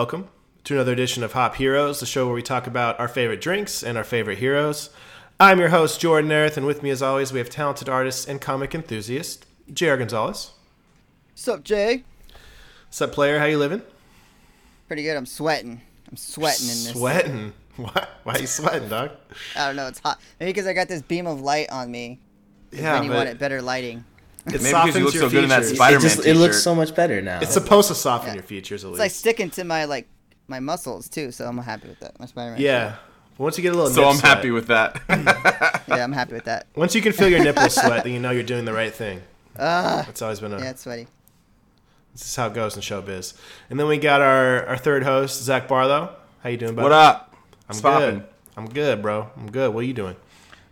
welcome to another edition of Hop Heroes, the show where we talk about our favorite drinks and our favorite heroes. I'm your host, Jordan Erith, and with me, as always, we have talented artist and comic enthusiast, J.R. Gonzalez. What's up, Jay? What's up, player? How you living? Pretty good. I'm sweating. I'm sweating in this. Sweating. Why? Why are you sweating, dog? I don't know. It's hot. Maybe because I got this beam of light on me. Yeah, when you but want it better lighting. It Maybe because softens you look your so good in that features. Spider- it just it looks so much better now. It's supposed to soften Yeah. your features, at least. It's like sticking to my like my muscles too, so I'm happy with that. My Spider-Man. yeah. Once you get a little So nip I'm sweat- happy with that. Yeah, I'm happy with that. Once you can feel your nipples sweat, then you know you're doing the right thing. Ah, That's always been a. yeah, it's sweaty. This is how it goes in showbiz. And then we got our, our third host, Zach Barlow. How you doing, buddy? what up? I'm It's good. I'm good, bro. I'm good. What are you doing?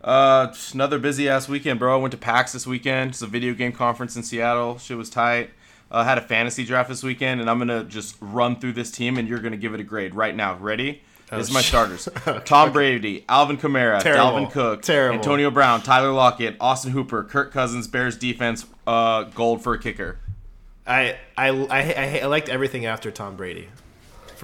Uh, just another busy ass weekend, bro. I went to PAX this weekend. It's a video game conference in Seattle. Shit was tight. Uh, had a fantasy draft this weekend, and I'm gonna just run through this team, and you're gonna give it a grade right now. Ready? this is my starters: Tom Brady, Alvin Kamara, Terrible. Dalvin Cook, Terrible. Antonio Brown, Tyler Lockett, Austin Hooper, Kirk Cousins, Bears defense, uh, Gould for a kicker. I I, I, I, I liked everything after Tom Brady.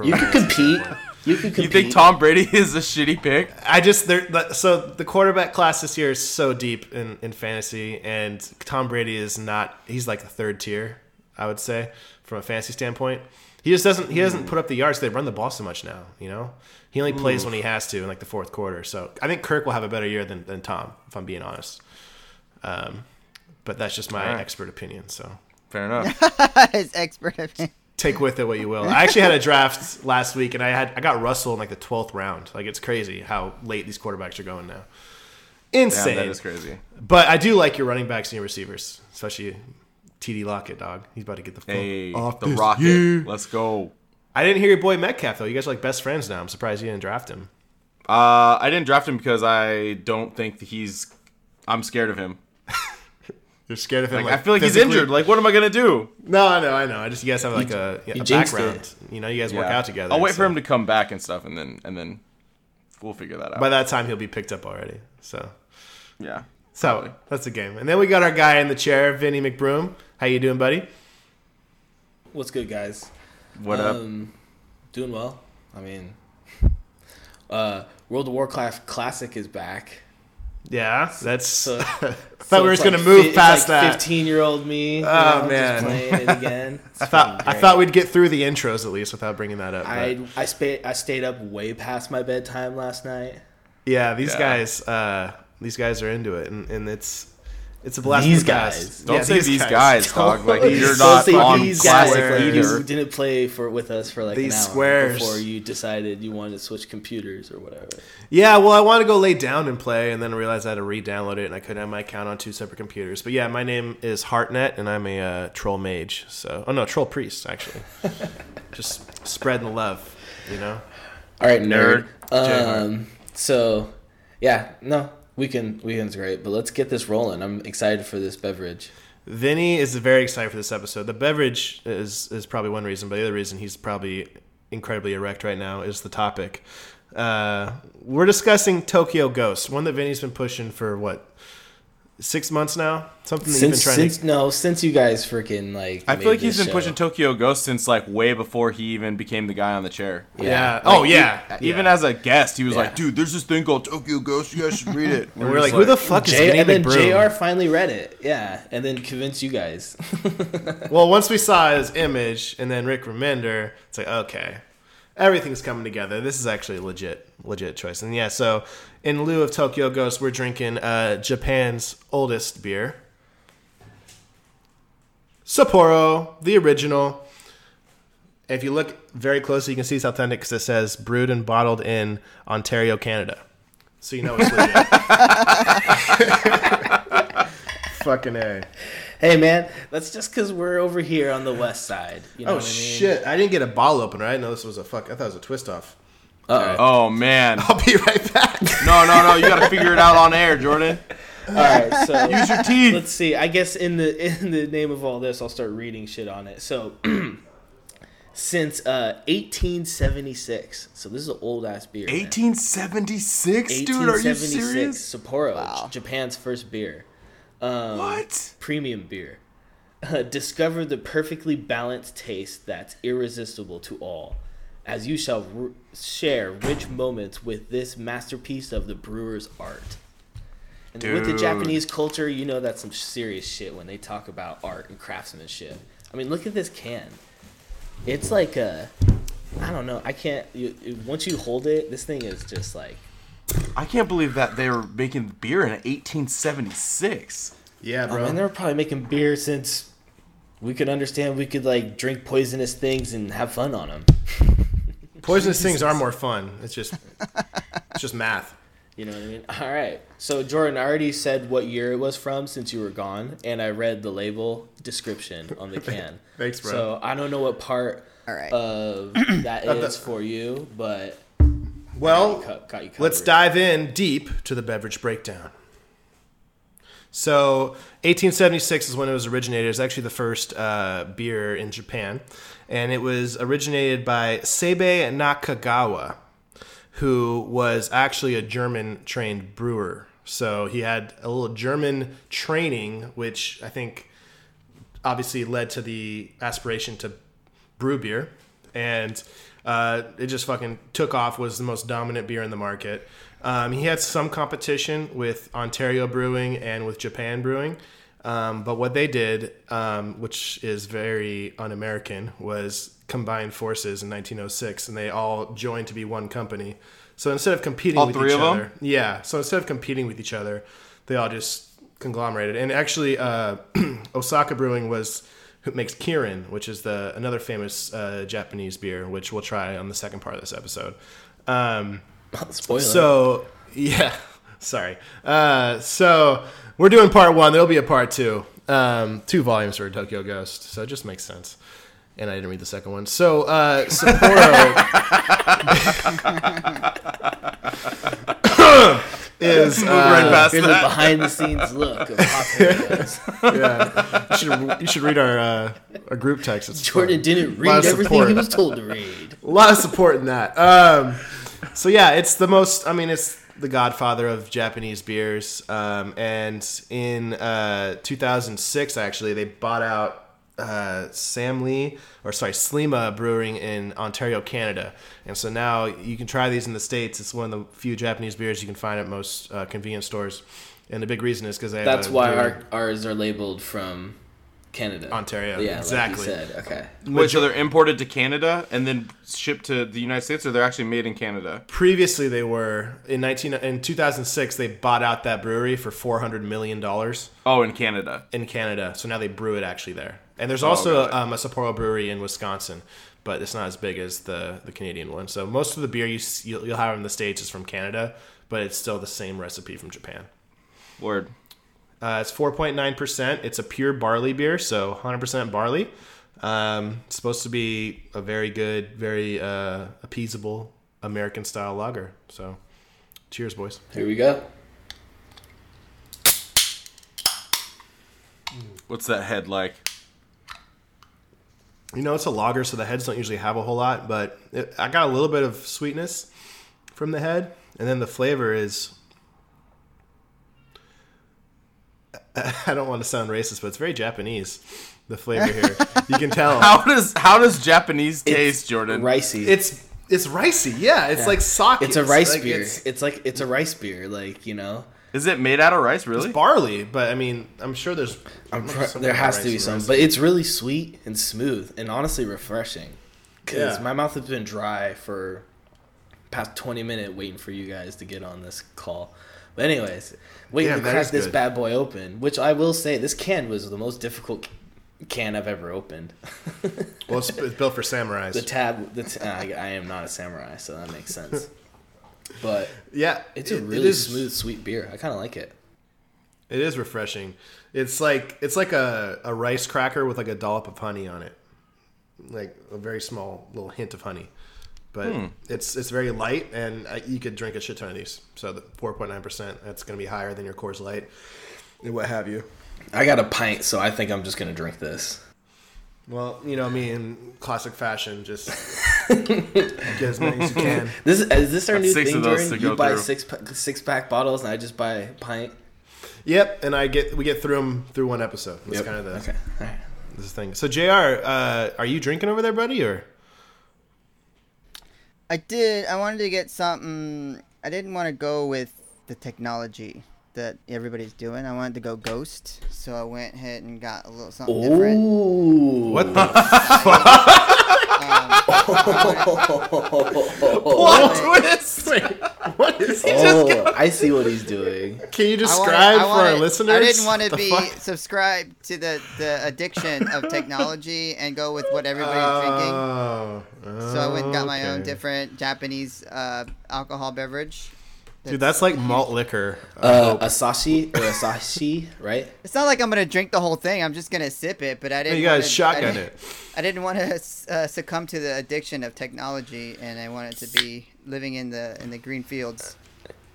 You my can compete. Standpoint. You can compete. You think Tom Brady is a shitty pick? I just there. So the quarterback class this year is so deep in, in fantasy, and Tom Brady is not. He's like the third tier, I would say, from a fantasy standpoint. He just doesn't. He doesn't put up the yards. They run the ball so much now. You know, he only plays when he has to in like the fourth quarter. So I think Kirk will have a better year than, than Tom, if I'm being honest. Um, but that's just my All right. expert opinion. So Fair enough. His expert opinion. Take with it what you will. I actually had a draft last week, and I had I got Russell in like the twelfth round. Like it's crazy how late these quarterbacks are going now. Insane. Damn, that is crazy. But I do like your running backs and your receivers, especially T.D. Lockett, dog. He's about to get the fuck Hey, off the Rocket. year. Let's go. I didn't hear your boy Metcalf though. You guys are like best friends now. I'm surprised you didn't draft him. Uh, I didn't draft him because I don't think that he's. I'm scared of him. You're scared of him. Like, I feel like he's injured. Like, what am I gonna do? no, I know, I know. I just you guys have like a, a background. it. You know, you guys work out together. I'll wait for him to come back and stuff, and then and then we'll figure that out. By that time, he'll be picked up already. So, yeah. so Probably. that's the game. And then we got our guy in the chair, Vinny McBroom. How you doing, buddy? What's good, guys? What up? Um, doing well. I mean, uh, World of Warcraft Classic is back. Yeah, that's. So- I thought we were just gonna move past that. Fifteen-year-old me. you Oh, know, man. just playing it again. It's I thought I thought we'd get through the intros at least without bringing that up. but- I I, spa- I stayed up way past my bedtime last night. yeah, these Yeah. guys, uh, these guys are into it, and, and it's it's a blast. These from the past. guys. Don't Yeah, say these, guys, dog. Like you're Don't say on these classic guys, like. You didn't play for with us for like These an hour squares. before you decided you wanted to switch computers or whatever. Yeah, well, I wanted to go lay down and play, and then I realized I had to re-download it, and I couldn't have my account on two separate computers. But yeah, my name is Heartnet, and I'm a uh, troll mage. So, oh no, troll priest actually. Just spreading the love, you know. All right, nerd. J-Hart. Um, so, yeah, no, weekend weekend's great, but let's get this rolling. I'm excited for this beverage. Vinny is very excited for this episode. The beverage is is probably one reason, but the other reason he's probably incredibly erect right now is the topic. Uh, we're discussing Tokyo Ghost, one that Vinny's been pushing for what six months now. Something that Since you've been trying since to. no, since you guys freaking like, I made feel like he's been show. pushing Tokyo Ghost since like way before he even became the guy on the chair. Yeah. Like, oh yeah. Even Yeah. as a guest, he was Yeah. like, "Dude, there's this thing called Tokyo Ghost. You guys should read it." and we're like, who the fuck is J- Vinny and then McBroom? Jr. finally read it, yeah, and then convinced you guys. Well, once we saw his image and then Rick Remender, it's like okay, everything's coming together. This is actually a legit, legit choice. And yeah, so in lieu of Tokyo Ghost, we're drinking uh, Japan's oldest beer, Sapporo, the original. If you look very closely, you can see it's authentic because it says brewed and bottled in Ontario, Canada. So you know it's legit. Fucking a. hey man, that's just because we're over here on the west side. You know Oh what I mean? shit! I didn't get a ball opener. I didn't know this was a fuck. I thought it was a twist off. Uh-oh. Oh man, I'll be right back. no, no, no! You got to figure it out on air, Jordan. All right, so Use your teeth. let's see. I guess in the in the name of all this, I'll start reading shit on it. So, since uh, 1876. So this is an old ass beer. man. 1876, dude. Are you serious? Sapporo, Wow. Japan's first beer. Um, What? Premium beer. Uh, discover the perfectly balanced taste that's irresistible to all, as you shall r- share rich moments with this masterpiece of the brewer's art. And with the Japanese culture, you know that's some serious shit when they talk about art and craftsmanship. I mean, look at this can. It's like a, I don't know. I can't. You- once you hold it, this thing is just like I can't believe that they were making beer in 1876. Yeah, I bro. mean, they were probably making beer since we could understand we could like drink poisonous things and have fun on them. Poisonous things are more fun. It's just, it's just math. You know what I mean? All right. So Jordan, I already said what year it was from since you were gone, and I read the label description on the can. Thanks, bro. So I don't know what part All right. of that Of for you, but Well, got you co- got you let's dive in deep to the beverage breakdown. So, 1876 is when it was originated. It's actually the first uh, beer in Japan, and it was originated by Seibei Nakagawa, who was actually a German-trained brewer. So he had a little German training, which I think obviously led to the aspiration to brew beer, and uh, it just fucking took off. Was the most dominant beer in the market. Um, he had some competition with Ontario Brewing and with Japan Brewing, um, but what they did, um, which is very un-American, was combine forces in 1906, and they all joined to be one company. So instead of competing All with three each of them? other, yeah. So instead of competing with each other, they all just conglomerated. And actually, uh, Osaka Brewing was who makes Kirin, which is the another famous uh, Japanese beer, which we'll try on the second part of this episode. Um, Spoiler. so yeah, sorry. Uh, so we're doing part one. There'll be a part two. Um, two volumes for Tokyo Ghost, so it just makes sense. And I didn't read the second one. So uh, Sapporo is Move right uh, past Here's a behind the scenes look of Hot Potatoes. yeah. You should, you should read our uh, our group text. It's Jordan fun. didn't read everything support. he was told to read. a lot of support in that. Um, so yeah, it's the most. I mean, it's the godfather of Japanese beers. Um, and in uh, 2006, actually, they bought out uh, Sam Lee, or sorry, Sleeman Brewing in Ontario, Canada. And so now you can try these in the states. It's one of the few Japanese beers you can find at most uh, convenience stores. And the big reason is because they have That's why brewery- our, ours are labeled from Canada. Ontario, Yeah, exactly. Like you said. Okay. Wait, so they're imported to Canada and then shipped to the United States, or they're actually made in Canada? previously they were in 19 in 2006 they bought out that brewery for 400 million dollars Oh, in Canada. in Canada so now they brew it actually there and there's Oh, also got it. um, a Sapporo brewery in Wisconsin but it's not as big as the the Canadian one so most of the beer you, you'll, you'll have in the states is from Canada but it's still the same recipe from Japan Word. uh, it's 4.9%. It's a pure barley beer, so 100% barley. Um, it's supposed to be a very good, very uh, appeasable American style lager. So, cheers, boys. Here we go. What's that head like? You know, it's a lager, so the heads don't usually have a whole lot, but it, I got a little bit of sweetness from the head, and then the flavor is. I don't want to sound racist, but it's very Japanese. The flavor here, you can tell. How does how does Japanese taste, Jordan? Ricey. It's it's ricey, yeah. It's like sake. It's a rice like, beer. It's, It's, like it's a rice beer. Like you know, Is it made out of rice? Really? it's barley, but I mean, I'm sure there's. I'm there's pr- there has to be some, rice. but it's really sweet and smooth and honestly refreshing. Because Yeah. my mouth has been dry for past 20 minutes waiting for you guys to get on this call. But anyways, waiting Damn, to crack this good. bad boy open, which I will say this can was the most difficult can I've ever opened. well, it's, it's built for samurais. the tab, the t- I, I am not a samurai, so that makes sense. But yeah, it's a it- it really is- smooth, sweet beer. I kind of like it. It is refreshing. It's like it's like a, a rice cracker with like a dollop of honey on it, like a very small little hint of honey. But Hmm. it's it's very light, and uh, you could drink a shit ton of these. So the four point nine percent, that's going to be higher than your Coors Light, and what have you. I got a pint, so I think I'm just gonna drink this. Well, you know me in classic fashion, just get as many as you can. This is this our Got new six thing, of Jordan? You buy through. six pa- six pack bottles, and I just buy a pint. Yep, and I get we get through them through one episode. That's kind of the Okay. All right. this thing. So Jr., uh, are you drinking over there, buddy, or I did. I wanted to get something. I didn't want to go with the technology that everybody's doing. I wanted to go ghost, so I went ahead and got a little something different. Ooh. what the Plot twist? Wait, what is he Oh, I see what he's doing. Can you I describe wanted- I for wanted- our listeners? I didn't want to the be fuck? subscribed to the, the addiction of technology and go with what everybody's drinking. Oh, So I went and got my own okay. different Japanese uh, alcohol beverage. Dude, that's like malt liquor. Uh, Asashi or Asashi, right? It's not like I'm gonna drink the whole thing. I'm just gonna sip it. But I didn't. you guys wanna- shotgun I didn't, it. I didn't want to uh, succumb to the addiction of technology, and I wanted to be living in the in the green fields.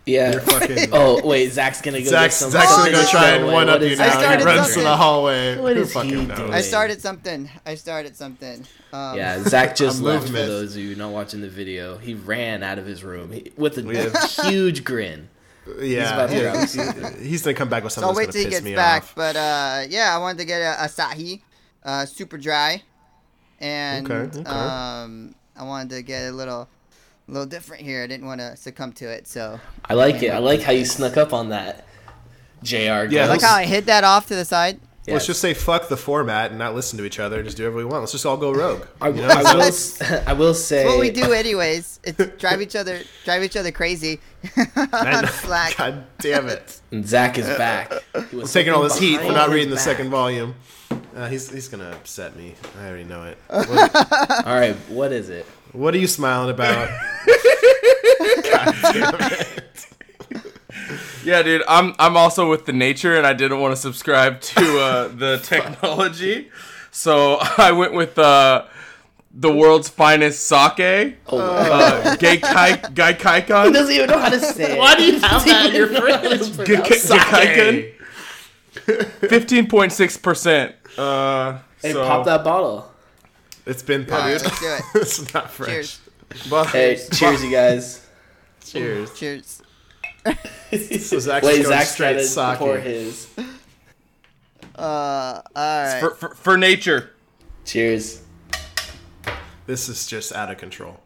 Yeah. You're fucking. Oh wait, Zach's gonna go. Zach's, get some Zach's gonna go try and one up you I now. He started runs to something. the hallway. What Who is fucking he knows? doing? I started something. I started something. Um, Yeah, Zach just left for those of you not watching the video. He ran out of his room he, with a We have- huge grin. Yeah, about to yeah, grab he's, he's gonna come back with So something I'll wait till he gets me back. off. But uh, yeah, I wanted to get a Asahi, uh, super dry, and Okay, okay. um, I wanted to get a little, a little different here. I didn't want to succumb to it. So I like it. I like how you snuck up on that. Jr. Yeah, I like how I hid that off to the side. Let's just say fuck the format and not listen to each other and just do whatever we want. Let's just all go rogue. I, you know? I will. s- I will say. It's what we do anyways. It's drive each other, drive each other crazy on. Slack. God damn it! And Zach is back. He was taking all this heat for not his reading the back. second volume. Uh, he's he's gonna upset me. I already know it. What, All right, what is it? What are you smiling about? God damn it! Yeah, dude, I'm I'm also with the nature, and I didn't want to subscribe to uh, the technology, so I went with uh, the world's finest sake, Oh, uh, Geikai he Gaikaikon. doesn't even know how to say it. Why do you have that in your fridge? Geikai- Fifteen point six percent. Uh, Hey, so- pop that bottle. It's been All right, popped. let's do it. it's not fresh. Cheers. But, Hey, cheers, you guys. cheers. Cheers. So Zach's Wait, going Zach's straight sake. pour his. Uh, all right. for, for, for nature. Cheers. This is just out of control.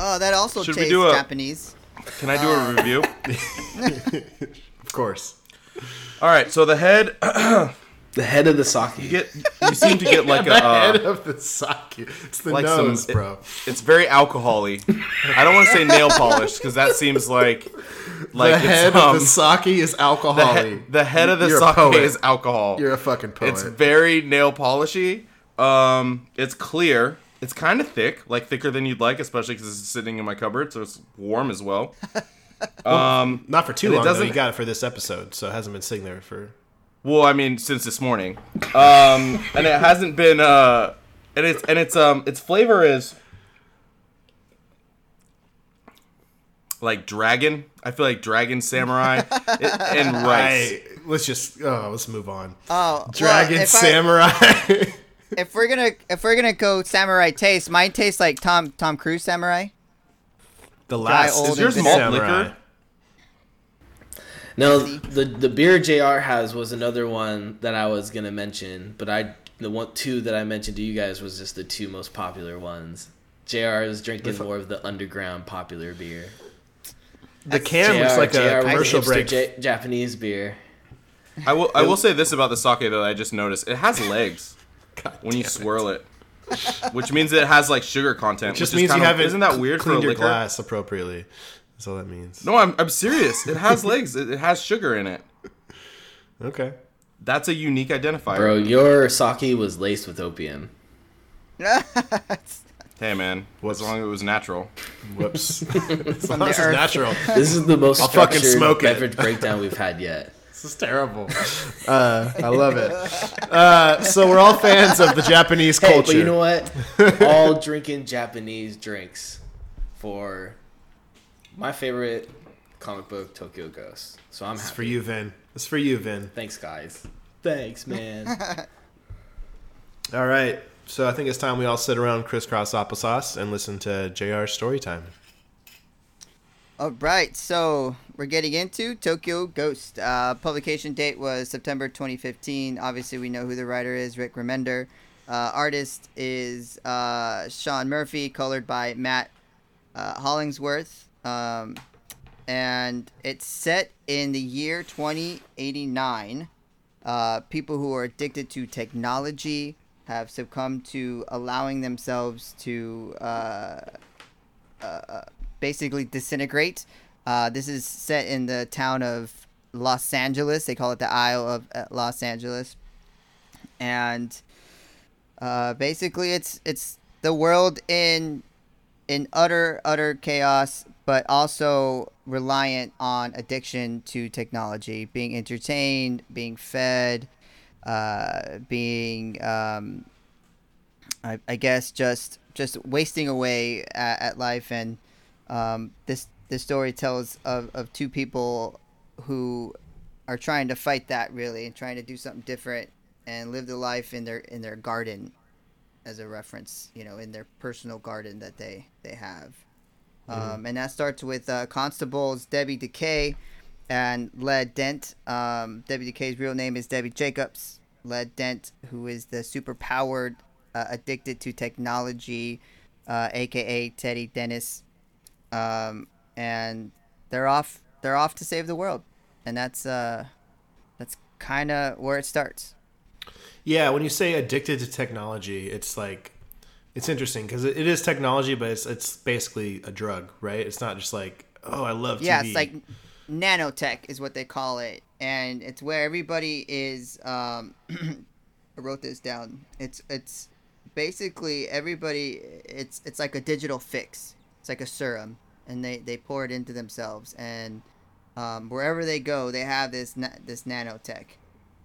Oh, that also Should we tastes do a- Japanese. Can I do a review? Of course. All right, so the head The head of the sake. you get you seem to get like a the head uh, of the sake. It's the like some- nose, bro. it's very alcoholy. I don't want to say nail polish because that seems like like the it's, head um, of the sake is the, he- the head of the You're sake is alcohol. You're a fucking poet. It's very nail polishy. Um, it's clear. It's kind of thick, like thicker than you'd like, especially because it's sitting in my cupboard, so it's warm as well. Um, Not for too and it long, though. doesn't- You got it for this episode, so it hasn't been sitting there for... well, I mean, since this morning, um, and it hasn't been. Uh, and it's and it's um its flavor is like dragon. I feel like dragon samurai it- and rice. Hey, let's just... Oh, let's move on. Oh, well, Dragon I- Samurai. if we're gonna if we're gonna go samurai taste, mine tastes like Tom Tom Cruise samurai. The last... old Is yours malt Samurai. liquor? No, the the beer Jr. has was another one that I was gonna mention, but I the one two that I mentioned to you guys was just the two most popular ones. Jr. is drinking more of the underground popular beer. The can looks like a was commercial hipster break. Ja- Japanese beer. I will. I will say this about the sake though. I just noticed it has legs God when you damn it. swirl it, which means it has like sugar content. Just which means is you kinda- haven't Isn't that weird for a cleaned your liquor? glass appropriately. That's all that means. No, I'm I'm serious. It has legs. It, it has sugar in it. Okay. That's a unique identifier. Bro, your sake was laced with opium. Hey man, Whoops. as long as it was natural. Whoops. From the this is natural. This is the most I'll fucking structured smoke it. beverage breakdown we've had yet. This is terrible. Uh, I love it. Uh, so we're all fans of the Japanese Hey, culture. but you know what? All drinking Japanese drinks for my favorite comic book Tokyo Ghost. So I'm It's happy. for you, Vin. It's for you, Vin. Thanks, guys. Thanks, man. All right. So I think it's time we all sit around crisscross applesauce and listen to JR's story time. All right, so we're getting into Tokyo Ghost. Uh, publication date was September 2015. Obviously, we know who the writer is, Rick Remender. Uh, artist is uh, Sean Murphy, colored by Matt uh, Hollingsworth. Um, and it's set in the year 2089. Uh, people who are addicted to technology have succumbed to allowing themselves to uh, basically disintegrate. Uh, this is set in the town of Los Angeles. They call it the Isle of uh, Los Angeles, and uh, basically it's it's the world in in utter utter chaos, but also reliant on addiction to technology, being entertained, being fed, uh, being um, I, I guess just just wasting away at, at life and um, this this story tells of, of two people who are trying to fight that really and trying to do something different and live the life in their in their garden as a reference you know in their personal garden that they they have. Um, and that starts with uh, constables debbie decay and led dent. Um, debbie decay's real name is debbie jacobs. Led dent who is the super powered uh, addicted to technology uh, aka teddy dennis um, and they're off they're off to save the world. And that's uh that's kind of where it starts. Yeah, when you say addicted to technology, it's like it's interesting because it, is technology, but it's it's basically a drug, right? It's not just like oh, I love TV. yeah it's like nanotech is what they call it. And it's where everybody is um i wrote this down. It's it's basically everybody it's it's like a digital fix it's like a serum and they they pour it into themselves and um, wherever they go they have this na- this nanotech.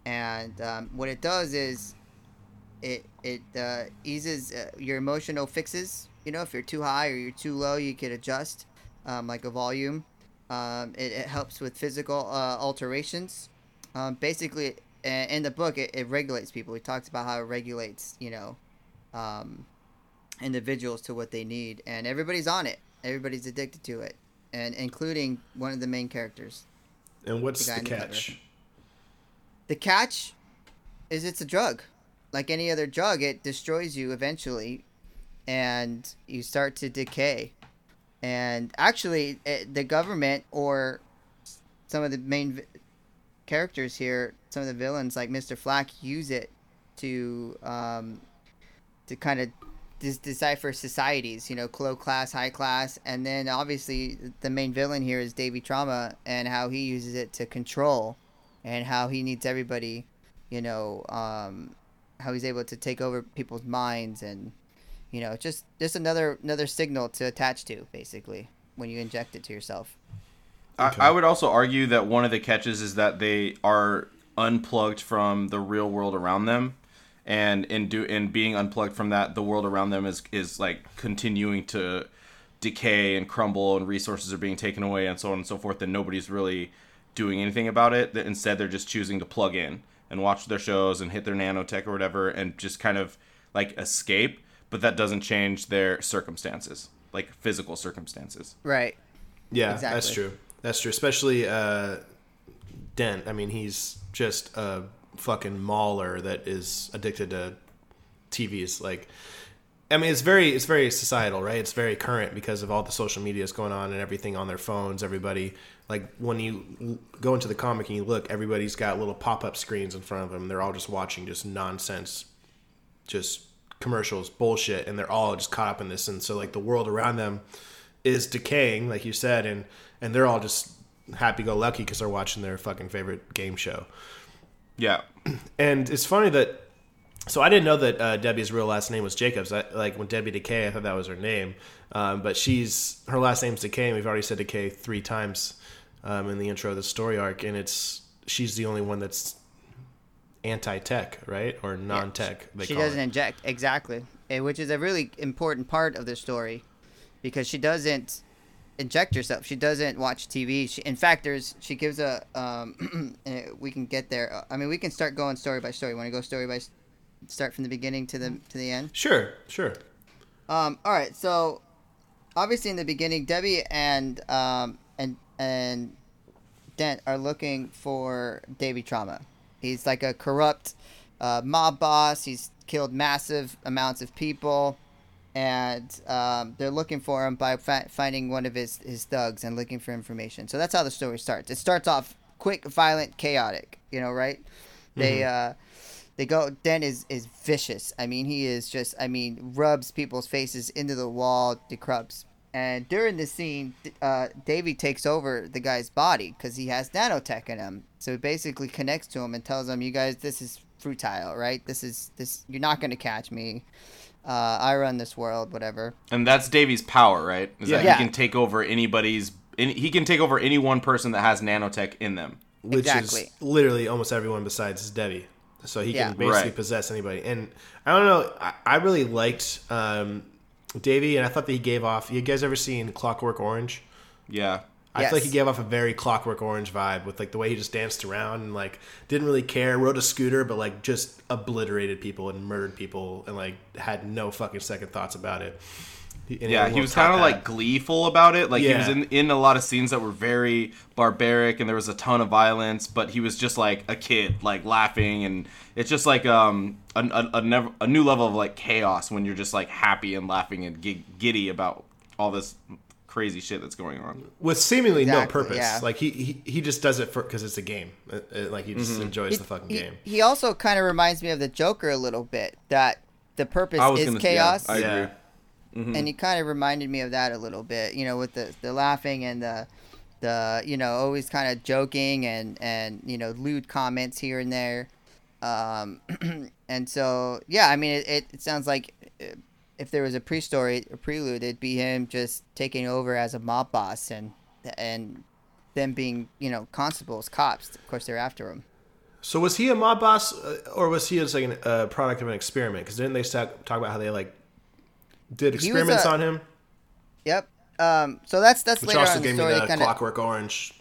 And um, what it does is it it uh, eases uh, your emotional fixes. You know if you're too high or you're too low you can adjust um, like a volume. Um, it, it helps with physical uh, alterations. Um, basically in the book it, it regulates people. He talks about how it regulates you know um, individuals to what they need and everybody's on it. Everybody's addicted to it and including one of the main characters. And what's the the in the catch? the catch is it's a drug. Like any other drug it destroys you eventually and you start to decay. And actually it, the government or some of the main vi- characters here some of the villains like mr flak use it to um, to kind of dis- decipher societies you know low class high class and then obviously the main villain here is davy trauma and how he uses it to control and how he needs everybody, you know, um, how he's able to take over people's minds and, you know, just just another another signal to attach to basically when you inject it to yourself. Okay. I, I would also argue that one of the catches is that they are unplugged from the real world around them, and in do in being unplugged from that, the world around them is is like continuing to decay and crumble, and resources are being taken away, and so on and so forth. And nobody's really doing anything about it. That instead they're just choosing to plug in and watch their shows and hit their nanotech or whatever, and just kind of like escape. But that doesn't change their circumstances, like physical circumstances. Right. Yeah, exactly. that's true. That's true. Especially uh, Dent. I mean, he's just a fucking mauler that is addicted to TVs. Like, I mean, it's very it's very societal, right? It's very current because of all the social media medias going on and everything on their phones. Everybody like when you go into the comic and you look, everybody's got little pop up screens in front of them. They're all just watching just nonsense, just commercials, bullshit, and they're all just caught up in this. And so like the world around them is decaying, like you said, and and they're all just happy go lucky because they're watching their fucking favorite game show. Yeah, And it's funny that so I didn't know that uh, Debbie's real last name was Jacobs. I, like when Debbie Decay, I thought that was her name, um, but she's her last name's Decay, and we've already said Decay three times um, in the intro of the story arc, and it's she's the only one that's anti-tech, right, or non-tech. they she call doesn't it. inject exactly, eh, which is a really important part of the story, because she doesn't inject herself. She doesn't watch TV. She, in fact, there's she gives a um. eh, we can get there. I mean, we can start going story by story. Want to go story by, start from the beginning to the to the end. Sure, sure. Um, all right, so obviously in the beginning, Debbie and um, and and Dent are looking for Davy Trauma. He's like a corrupt uh, mob boss. He's killed massive amounts of people, and um, they're looking for him by fi- finding one of his his thugs and looking for information. So that's how the story starts. It starts off quick, violent, chaotic. You know, right? They uh, they go Den is is vicious. I mean, he is just I mean, rubs people's faces into the wall, decrupts. And during the scene, uh, Davey takes over the guy's body because he has nanotech in him. So he basically connects to him and tells him, "You guys, this is futile, right? This is this. You're not gonna catch me. Uh, I run this world, whatever." And that's Davy's power, right? Is that Yeah. he can take over anybody's. Any, he can take over any one person that has nanotech in them. Which Exactly. is literally almost everyone besides Debbie. So he Yeah. can basically Right. possess anybody. And I don't know. I, I really liked um, Davey, and I thought that he gave off. You guys ever seen Clockwork Orange? Yeah. I feel like he gave off a very Clockwork Orange vibe with like the way he just danced around and like didn't really care. Rode a scooter, but like just obliterated people and murdered people and like had no fucking second thoughts about it. He- and Yeah, he was kind of like gleeful about it. Like he was in in a lot of scenes that were very barbaric, and there was a ton of violence. But he was just like a kid, like laughing, and it's just like um a a, a, never, a new level of like chaos when you're just like happy and laughing and gi- giddy about all this crazy shit that's going on. with seemingly no purpose. yeah. Like he, he he just does it for because it's a game. Uh, uh, like he just enjoys the fucking he, game. He also kind of reminds me of the Joker a little bit. That the purpose I was is gonna- chaos. yeah, I Yeah. agree. and he kind of reminded me of that a little bit you know with the the laughing and the the you know always kind of joking and and you know lewd comments here and there um and so yeah i mean it, it, it sounds like uh, if there was a pre-story a prelude it'd be him just taking over as a mob boss and and them being you know constables cops of course they're after him So was he a mob boss, uh, or was he just like a uh, product of an experiment? Because didn't they talk, talk about how they like did experiments a- on him, yep um so that's that's which later also on in the gave me story the they kind of Clockwork Orange.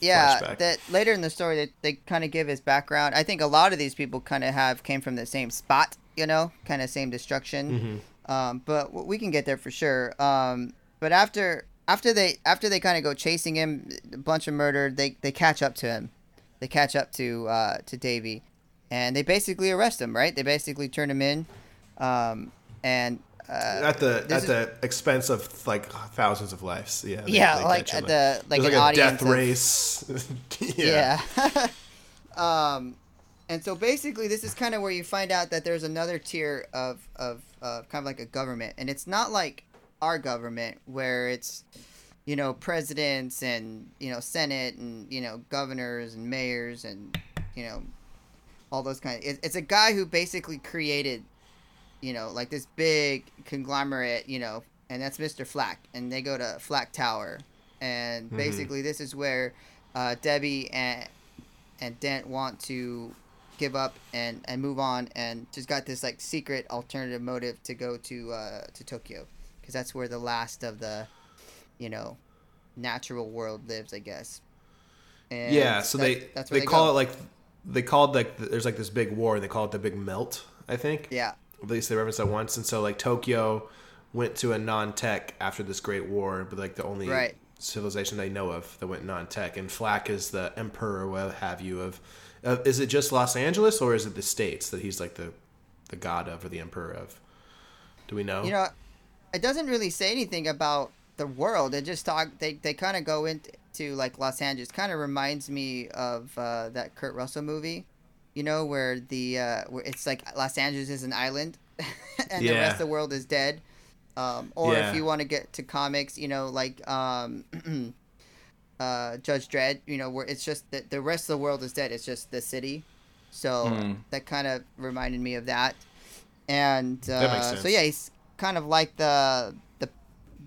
yeah flashback. that later in the story they, they kind of give his background i think a lot of these people kind of have came from the same spot you know kind of same destruction um, but we can get there for sure um, but after after they after they kind of go chasing him a bunch of murder they they catch up to him they catch up to uh, to davy and they basically arrest him right they basically turn him in um, and uh, At the at is- the expense of like thousands of lives, yeah. they- Yeah, they like at the- like like a death of- race. yeah. Yeah. um, and so basically, this is kind of where you find out that there's another tier of of uh, kind of like a government, and it's not like our government where it's you know presidents and you know senate and you know governors and mayors and you know all those kind of. It, it's a guy who basically created you know like this big conglomerate you know and that's mr flak and they go to flak tower. And basically this is where uh, debbie and and dent want to give up and and move on and just got this like secret alternative motive to go to uh to tokyo because that's where the last of the you know natural world lives i guess and Yeah, so that- they that's where they, call go. it like they called like there's like this big war and they call it the big melt. I think. yeah At least they referenced that once, and so like Tokyo went to a non-tech after this great war, but like the only Right. civilization they know of that went non-tech, and Flak is the emperor, or what have you of. Uh, is it just Los Angeles or is it the states that he's like the the god of or the emperor of? Do we know? You know, it doesn't really say anything about the world. It just talk. They they kind of go into like Los Angeles. Kind of reminds me of uh, that Kurt Russell movie. You know, where the uh, where it's like Los Angeles is an island, and the rest of the world is dead. Um, or Yeah. if you want to get to comics, you know, like um, uh, Judge Dredd. You know, where it's just that the rest of the world is dead. It's just the city. So Hmm. that kind of reminded me of that. And uh, That makes so yeah, he's kind of like the the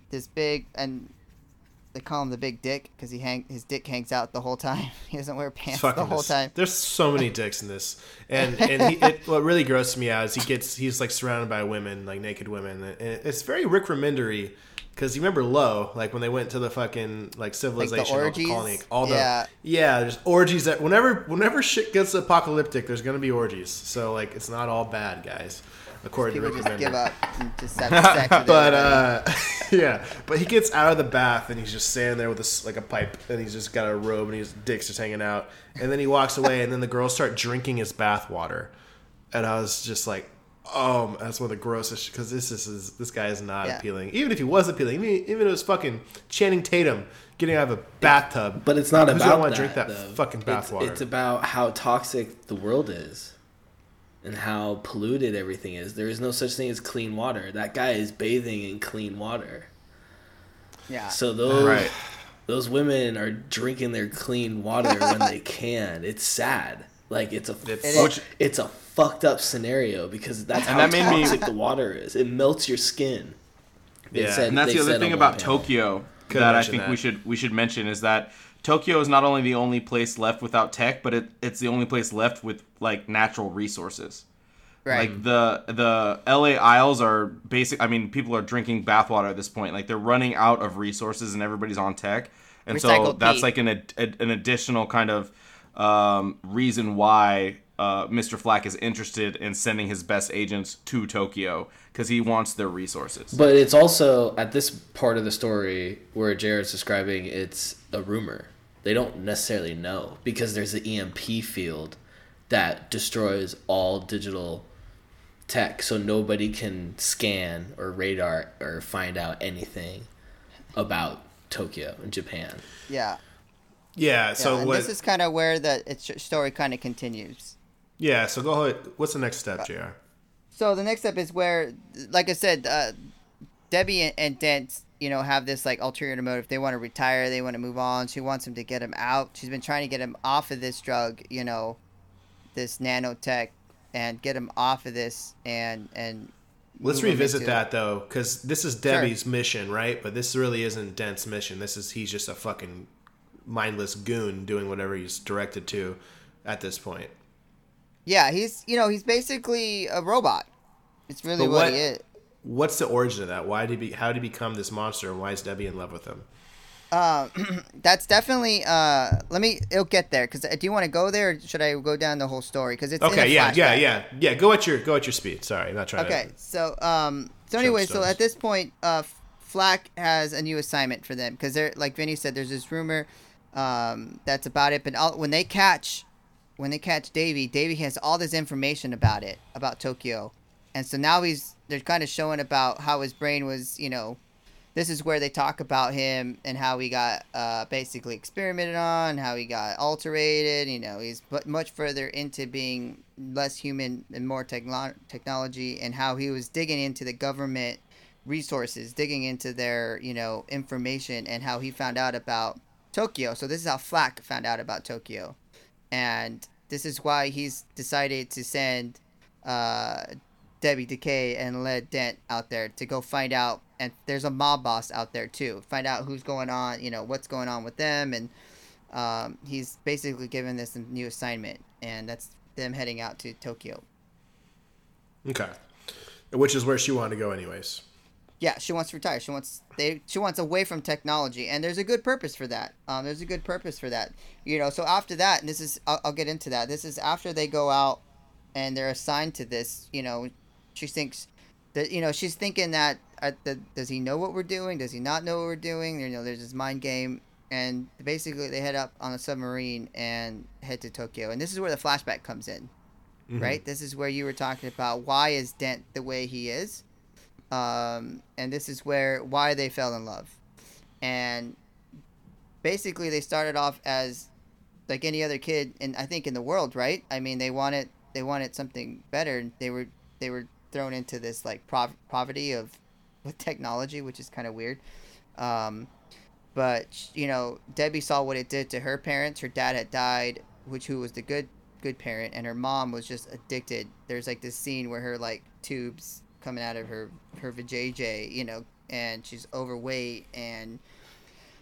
this big and they call him the big dick because he hang his dick hangs out the whole time. he doesn't wear It's pants the whole dis- time. There's so many dicks in this, and and he, it, what really grosses me out is he gets he's like surrounded by women, like naked women, and it's very Rick Remendery Because you remember Low, like when they went to the fucking like civilization, all the colony, all the Yeah. yeah, there's orgies that whenever whenever shit gets apocalyptic, there's gonna be orgies. So like it's not all bad, guys. According People to Rick just give up and just have sex But uh, yeah, but he gets out of the bath and he's just standing there with a like a pipe and he's just got a robe and his dick's just hanging out. And then he walks away and then the girls start drinking his bath water, and I was just like, Um, oh, that's one of the grossest because this is, is this guy is not Yeah. appealing. Even if he was appealing, even, even if it was fucking Channing Tatum getting out of a bathtub. But it's not about gonna wanna drink that though. fucking It's- bathwater? It's, about how toxic the world is, and how polluted everything is. There is no such thing as clean water. That guy is bathing in clean water. yeah. So those Right. those women are drinking their clean water when they can. It's sad. Like it's a It's- It fuck- it's a fucked up scenario because that's And how that made me- toxic the water is. It melts your skin. They Yeah. said- And that's the other thing about panel. Tokyo Could've that I think that. we should we should mention is that Tokyo is not only the only place left without tech, but it, it's the only place left with like natural resources. right. Like the the LA Isles are basic. I mean, people are drinking bathwater at this point. Like they're running out of resources, and everybody's on tech. And so that's pee. like an ad- an additional kind of um, reason why uh, Mr. Flak is interested in sending his best agents to Tokyo because he wants their resources. But it's also at this part of the story where Jared's describing it's a rumor. They don't necessarily know because there's an EMP field that destroys all digital tech, so nobody can scan or radar or find out anything about Tokyo in Japan. yeah. yeah. yeah. So and what? this is kind of where the story kind of continues. Yeah. So go ahead. What's the next step, Jr. So the next step is where, like I said, uh, Debbie and, and Dent, you know, have this like ulterior motive. They want to retire. They want to move on. She wants him to get him out. She's been trying to get him off of this drug, you know, this nanotech, and get him off of this and and. Let's revisit that though, because this is Debbie's mission, right? But this really isn't Dent's mission. This is he's just a fucking mindless goon doing whatever he's directed to at this point. Yeah, he's you know he's basically a robot. It's really what, what- he is. What's the origin of that? Why did he? How did he become this monster? And why is Debbie in love with him? Um, that's definitely. Uh, let me. It'll get there because do you want to go there? or Should I go down the whole story? Because it's Okay, yeah, yeah, yeah, yeah. Go at your go at your speed. Sorry, I'm not trying Okay, to. so um, so anyway, so at this point, uh, Flak has a new assignment for them because they're like Vinny said, there's this rumor, um, that's about it. But all, when they catch, when they catch Davy, Davy has all this information about it, about Tokyo, and so now he's they're kind of showing about how his brain was, you know. This is where they talk about him and how he got uh, basically experimented on, how he got alterated. You know, he's but much further into being less human and more techno- technology, and how he was digging into the government resources, digging into their you know information, and how he found out about Tokyo. So this is how Flak found out about Tokyo, and this is why he's decided to send uh, Debbie Decay and Led Dent out there to go find out. And there's a mob boss out there too. Find out who's going on, you know, what's going on with them, and um, he's basically given this new assignment, and that's them heading out to Tokyo. Okay, which is where she wanted to go, anyways. Yeah, she wants to retire. She wants they she wants away from technology, and there's a good purpose for that. Um, there's a good purpose for that. You know, so after that, and this is I'll, I'll get into that. This is after they go out, and they're assigned to this. You know, she thinks that you know she's thinking that, uh, that does he know what we're doing? Does he not know what we're doing? You know, there's this mind game, and basically they head up on a submarine and head to Tokyo, and this is where the flashback comes in, right? This is where you were talking about why is Dent the way he is um, and this is where why they fell in love. And basically they started off as like any other kid and i think in the world right? I mean they wanted they wanted something better. They were they were thrown into this like prov- poverty of with technology which is kind of weird. Um, but you know debbie saw what it did to her parents. Her dad had died which who was the good good parent and her mom was just addicted. There's like this scene where her like tubes coming out of her her vajayjay you know and she's overweight and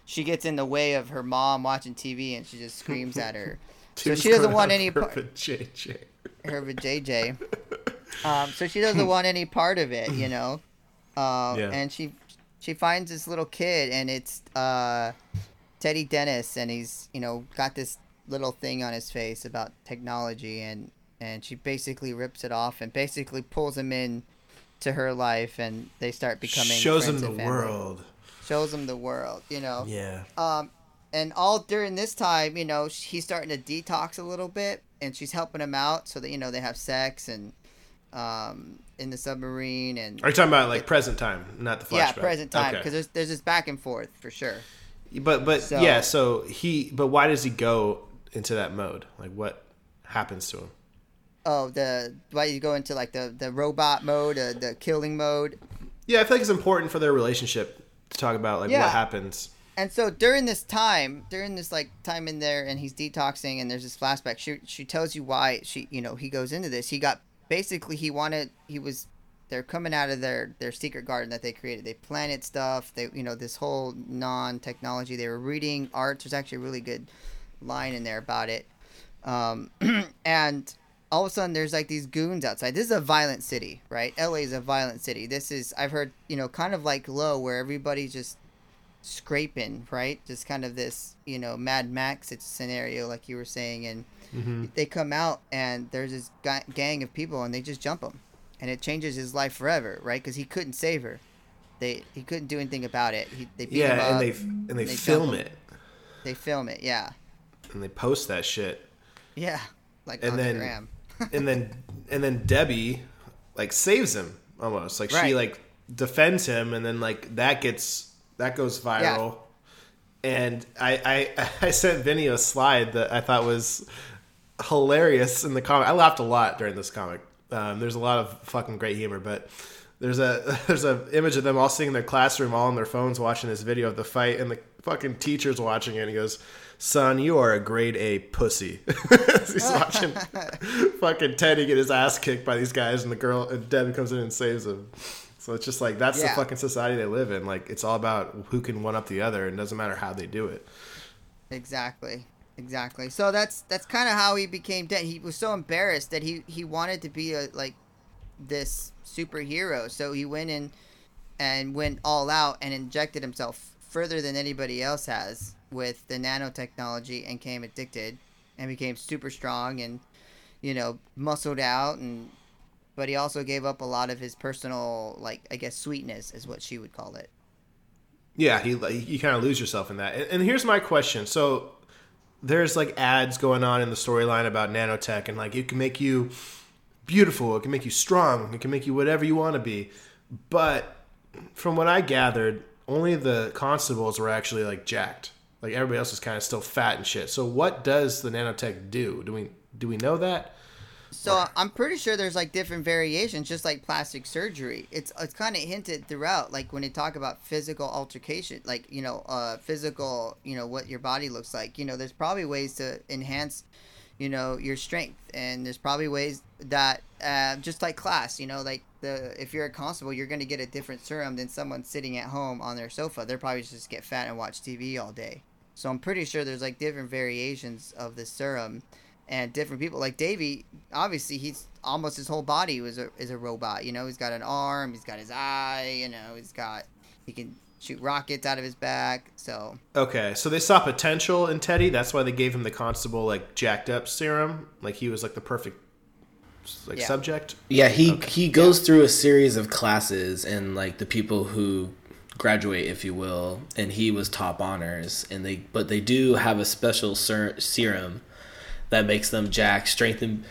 she gets in the way of her mom watching tv and she just screams at her so she doesn't want any part JJ. her vajayjay um so she doesn't want any part of it you know um Yeah. and she she finds this little kid, and it's uh, Teddy Dennis, and he's you know got this little thing on his face about technology, and and she basically rips it off and basically pulls him in to her life, and they start becoming Shows him friends the world. Shows him the world, you know. Yeah. Um, and all during this time, you know, he's starting to detox a little bit, and she's helping him out so that you know they have sex and um in the submarine and Are you talking about like present time, not the flashback? yeah, present time Okay. because there's there's this back and forth for sure. But but So- yeah, so he but why does he go into that mode? Like what happens to him? Oh, the why you go into like the the robot mode, uh, the killing mode, Yeah, I feel like it's important for their relationship to talk about like Yeah. what happens. And so during this time, during this like time in there, and he's detoxing, and there's this flashback. She she tells you why she you know he goes into this. He got basically he wanted he was they're coming out of their their secret garden that they created. They planted stuff. They you know this whole non technology. They were reading art. There's actually a really good line in there about it. Um, and all of a sudden there's like these goons outside. This is a violent city, right? LA is a violent city. This is I've heard you know kind of like low where everybody's just scraping, right? Just kind of this, you know, Mad Max scenario, like you were saying, and Mm-hmm. they come out and there's this ga- gang of people and they just jump him, and it changes his life forever, right? Because he couldn't save her. They he couldn't do anything about it. He, they beat him Yeah, and they and they, they film it they film it, yeah, and they post that shit. yeah, like And on then- the gram. And then and then Debbie like saves him almost. Like she like defends him and then like that gets that goes viral. And I, I I sent Vinny a slide that I thought was hilarious in the comic. I laughed a lot during this comic. Um, there's a lot of fucking great humor, but there's a there's a image of them all sitting in their classroom, all on their phones, watching this video of the fight, and the fucking teacher's watching it. and He goes, "Son, you are a grade A pussy." He's watching fucking Teddy get his ass kicked by these guys, and the girl and Debbie comes in and saves him. So it's just like that's the fucking society they live in. Like it's all about who can one up the other, and it doesn't matter how they do it. Exactly. Exactly. So that's that's kind of how he became Dent. He was so embarrassed that he he wanted to be a like this superhero. So he went in and went all out and injected himself further than anybody else has with the nanotechnology and came addicted and became super strong and you know muscled out and but he also gave up a lot of his personal like I guess sweetness is what she would call it. Yeah, he you kind of lose yourself in that. And, and here's my question: so there's like ads going on in the storyline about nanotech, and like it can make you beautiful, it can make you strong, it can make you whatever you want to be. But from what I gathered, only the constables were actually like jacked. Like everybody else is kind of still fat and shit. So what does the nanotech do? Do we do we know that? So I'm pretty sure there's like different variations, just like plastic surgery. It's it's kind of hinted throughout, like when they talk about physical altercation, like you know, uh, physical, you know, what your body looks like. You know, there's probably ways to enhance, you know, your strength, and there's probably ways that, uh, just like class, you know, like the if you're a constable, you're gonna get a different serum than someone sitting at home on their sofa. They're probably just get fat and watch TV all day. So I'm pretty sure there's like different variations of the serum and different people. Like Davey, obviously he's almost his whole body was a is a robot. You know, he's got an arm, he's got his eye. You know, he's got he can shoot rockets out of his back. So Okay, so they saw potential in Teddy. That's why they gave him the constable like jacked up serum. Like he was like the perfect like Yeah. subject. Yeah, he he goes through a series of classes and like the people who graduate, if you will, and he was top honors, and they but they do have a special ser- serum that makes them jack strength and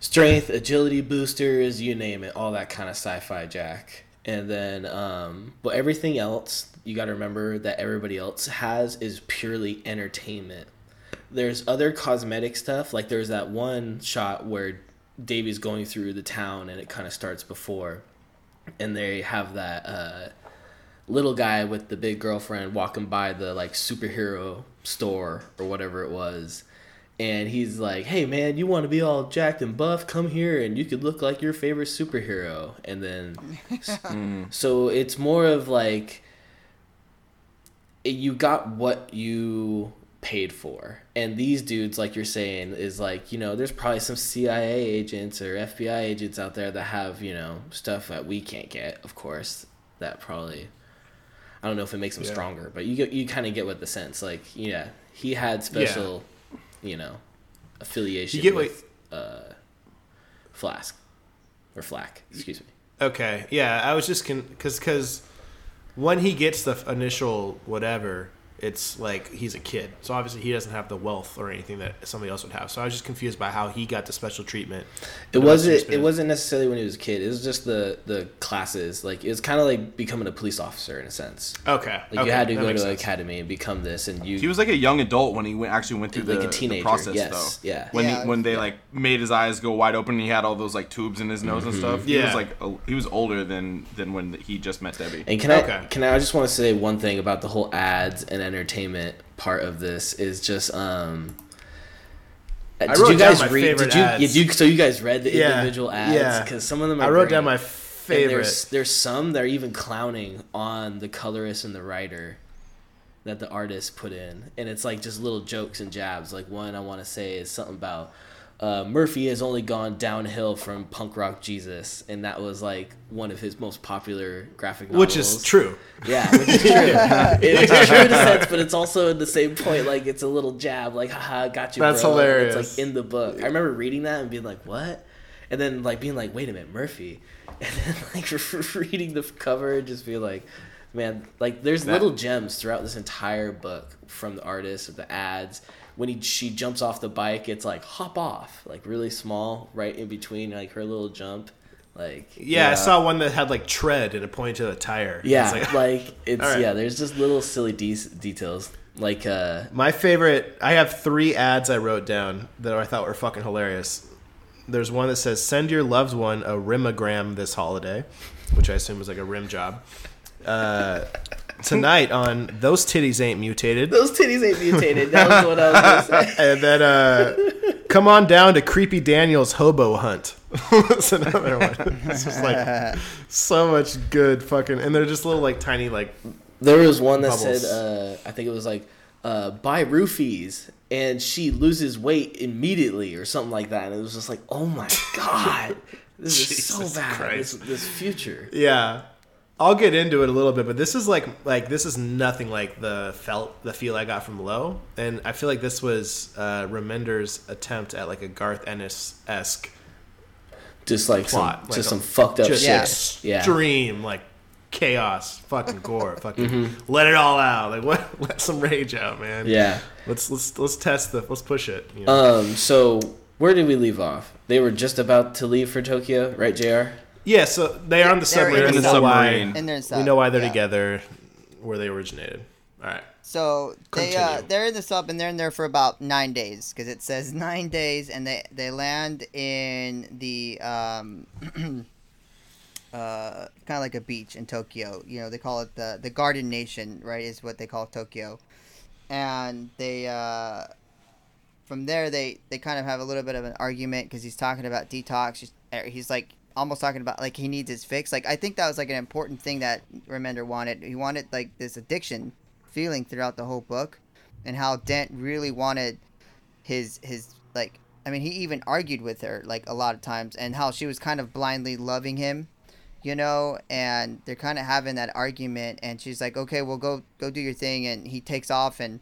strength, agility boosters, you name it, all that kind of sci-fi jack. And then, um, but everything else you got to remember that everybody else has is purely entertainment. There's other cosmetic stuff, like there's that one shot where Davey's going through the town and it kind of starts before, and they have that uh, little guy with the big girlfriend walking by the like superhero store or whatever it was. And he's like, "Hey man, you want to be all jacked and buff? Come here, and you could look like your favorite superhero." And then, so it's more of like you got what you paid for. And these dudes, like you're saying, is like, you know, there's probably some CIA agents or FBI agents out there that have, you know, stuff that we can't get, of course, that probably I don't know if it makes him Yeah. stronger, but you get you kind of get what the sense like. Yeah, he had special, you know, affiliation You get what- with uh, Flask or Flak. Excuse me. Okay, yeah, I was just because because when he gets the initial whatever, it's like he's a kid, so obviously he doesn't have the wealth or anything that somebody else would have. So I was just confused by how he got the special treatment. It The rest of wasn't. his It wasn't necessarily when he was a kid. It was just the the classes. Like it was kind of like becoming a police officer in a sense. Okay, Like okay, you had to that go to makes an academy and become this, and you. He was like a young adult when he went, actually went through Like the, a the process, yes, though. yeah. When Yeah, he, when they yeah. like made his eyes go wide open, and he had all those like tubes in his nose and mm-hmm. stuff. He Yeah. was like a, he was older than than when he just met Debbie. And can I can I, I just want to say one thing about the whole ads and entertainment part of this is just um. Did you guys read? Did you, ads. you? So you guys read the Yeah, individual ads? yeah. Because some of them are I wrote great. down my favorite. there's there's some that are even clowning on the colorist and the writer that the artist put in, and it's like just little jokes and jabs. Like one I want to say is something about uh, Murphy has only gone downhill from punk rock Jesus, and that was like one of his most popular graphic novels. which is true. Yeah, which is true. it's true in a sense, but it's also in the same point. Like it's a little jab, like haha, got you. That's bro. Hilarious. It's like in the book. I remember reading that and being like, what? And then like being like, wait a minute, Murphy. And then like reading the cover and just being like, man, like there's That- little gems throughout this entire book from the artist, the ads. When he she jumps off the bike, it's like hop off, like really small, right in between like her little jump, like Yeah, I saw one that had like tread and it pointed to the tire. yeah, It's like- like it's right. yeah. There's just little silly de- details like uh My favorite, I have three ads I wrote down that I thought were fucking hilarious. There's one that says, send your loved one a rimogram this holiday, which I assume was like a rim job. Uh, tonight on Those Titties Ain't Mutated. those titties ain't mutated. That was what I was gonna say. And then, uh, come on down to Creepy Daniel's Hobo Hunt. That's another one. It's just like so much good fucking, and they're just little like tiny like There was one that Bubbles. said uh I think it was like uh buy roofies and she loses weight immediately or something like that. And it was just like, oh my god, this is so Jesus bad. This, this future. Yeah. I'll get into it a little bit, but this is like like this is nothing like the felt the feel I got from Low, and I feel like this was uh, Remender's attempt at like a Garth Ennis esque Just like plot, some like just a- some fucked up just shit. Yeah. extreme like chaos, fucking gore, fucking Mm-hmm. let it all out, like what let some rage out, man. Yeah. let's let's let's test the let's push it. You know? Um so where did we leave off? They were just about to leave for Tokyo, right, JR? Yeah, so they are on the They're in the know why. submarine. And there's uh, We know why they're yeah. together, where they originated. All right. So they uh, they're in the sub and they're in there for about nine days because it says nine days and they they land in the um, uh, kind of like a beach in Tokyo. You know they call it the the Garden Nation, right? Is what they call Tokyo, and they uh, from there they they kind of have a little bit of an argument because he's talking about detox. He's, he's like almost talking about like he needs his fix. Like I think that was like an important thing that Remender wanted. He wanted like this addiction feeling throughout the whole book, and how Dent really wanted his his like. I mean, he even argued with her like a lot of times, and how she was kind of blindly loving him, you know. And they're kind of having that argument, and she's like, "Okay, well, go go do your thing," and he takes off, and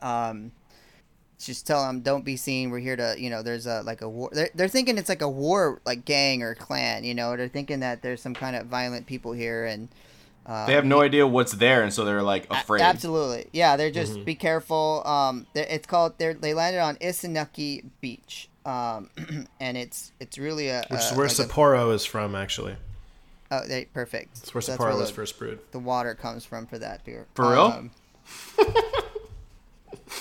um, just tell them don't be seen we're here to you know there's a like a war they're, they're thinking it's like a war like gang or clan you know they're thinking that there's some kind of violent people here and um, They have no idea what's there, and so they're like afraid. absolutely yeah they're just be careful um it's called they they landed on Isanuki beach um and it's it's really a Which is where like a- Sapporo is from, actually. oh they perfect That's where So Sapporo was the, first brewed. the water comes from for that beer For real? Um,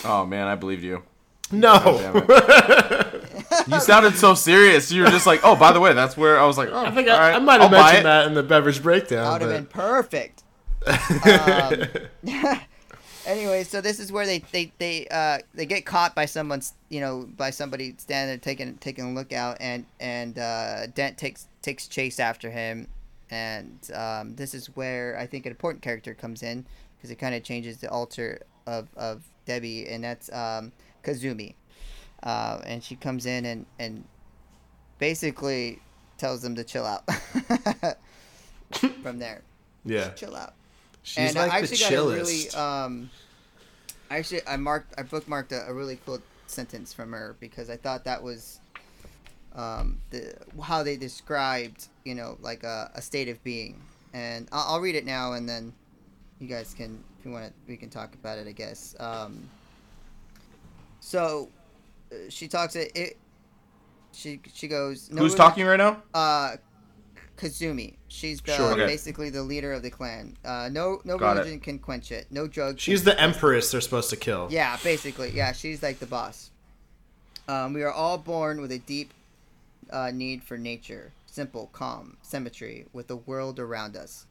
Oh man, I believed you. No. You sounded so serious. You were just like, oh, by the way, that's where I was like, oh, I think all I, right, I might have I'll mentioned that in the beverage breakdown. That would have been perfect. um, anyway, so this is where they they they uh they get caught by someone's you know by somebody standing there taking taking a look out and and uh, Dent takes takes chase after him, and um, this is where I think an important character comes in because it kind of changes the alter of of Debbie, and that's um, Kazumi, uh, and she comes in and and basically tells them to chill out. From there Yeah. chill out. She's and like I the actually got a really um, I actually I marked I bookmarked a, a really cool sentence from her because I thought that was um the how they described you know like a, a state of being and I'll, I'll read it now and then you guys can if you want to we can talk about it I guess um so uh, she talks it, it she she goes no Who's reli- talking right now? uh Kazumi. She's the Sure. Okay. basically the leader of the clan. Uh, no, no Got it. religion can quench it. No drug. She's can- the empress they're supposed to kill. Yeah, basically. Yeah, she's like the boss. Um, we are all born with a deep uh, need for nature, simple, calm, symmetry with the world around us.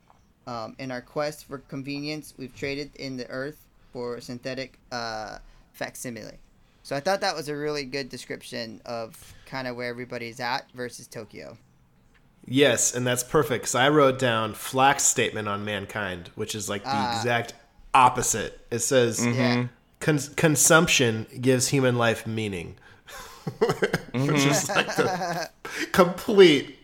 Um, in our quest for convenience, we've traded in the earth for synthetic uh, facsimile. So I thought that was a really good description of kind of where everybody's at versus Tokyo. Yes, and that's perfect because I wrote down Flak's statement on mankind, which is like the Ah. exact opposite. It says Yeah. Cons- consumption gives human life meaning, which is like the complete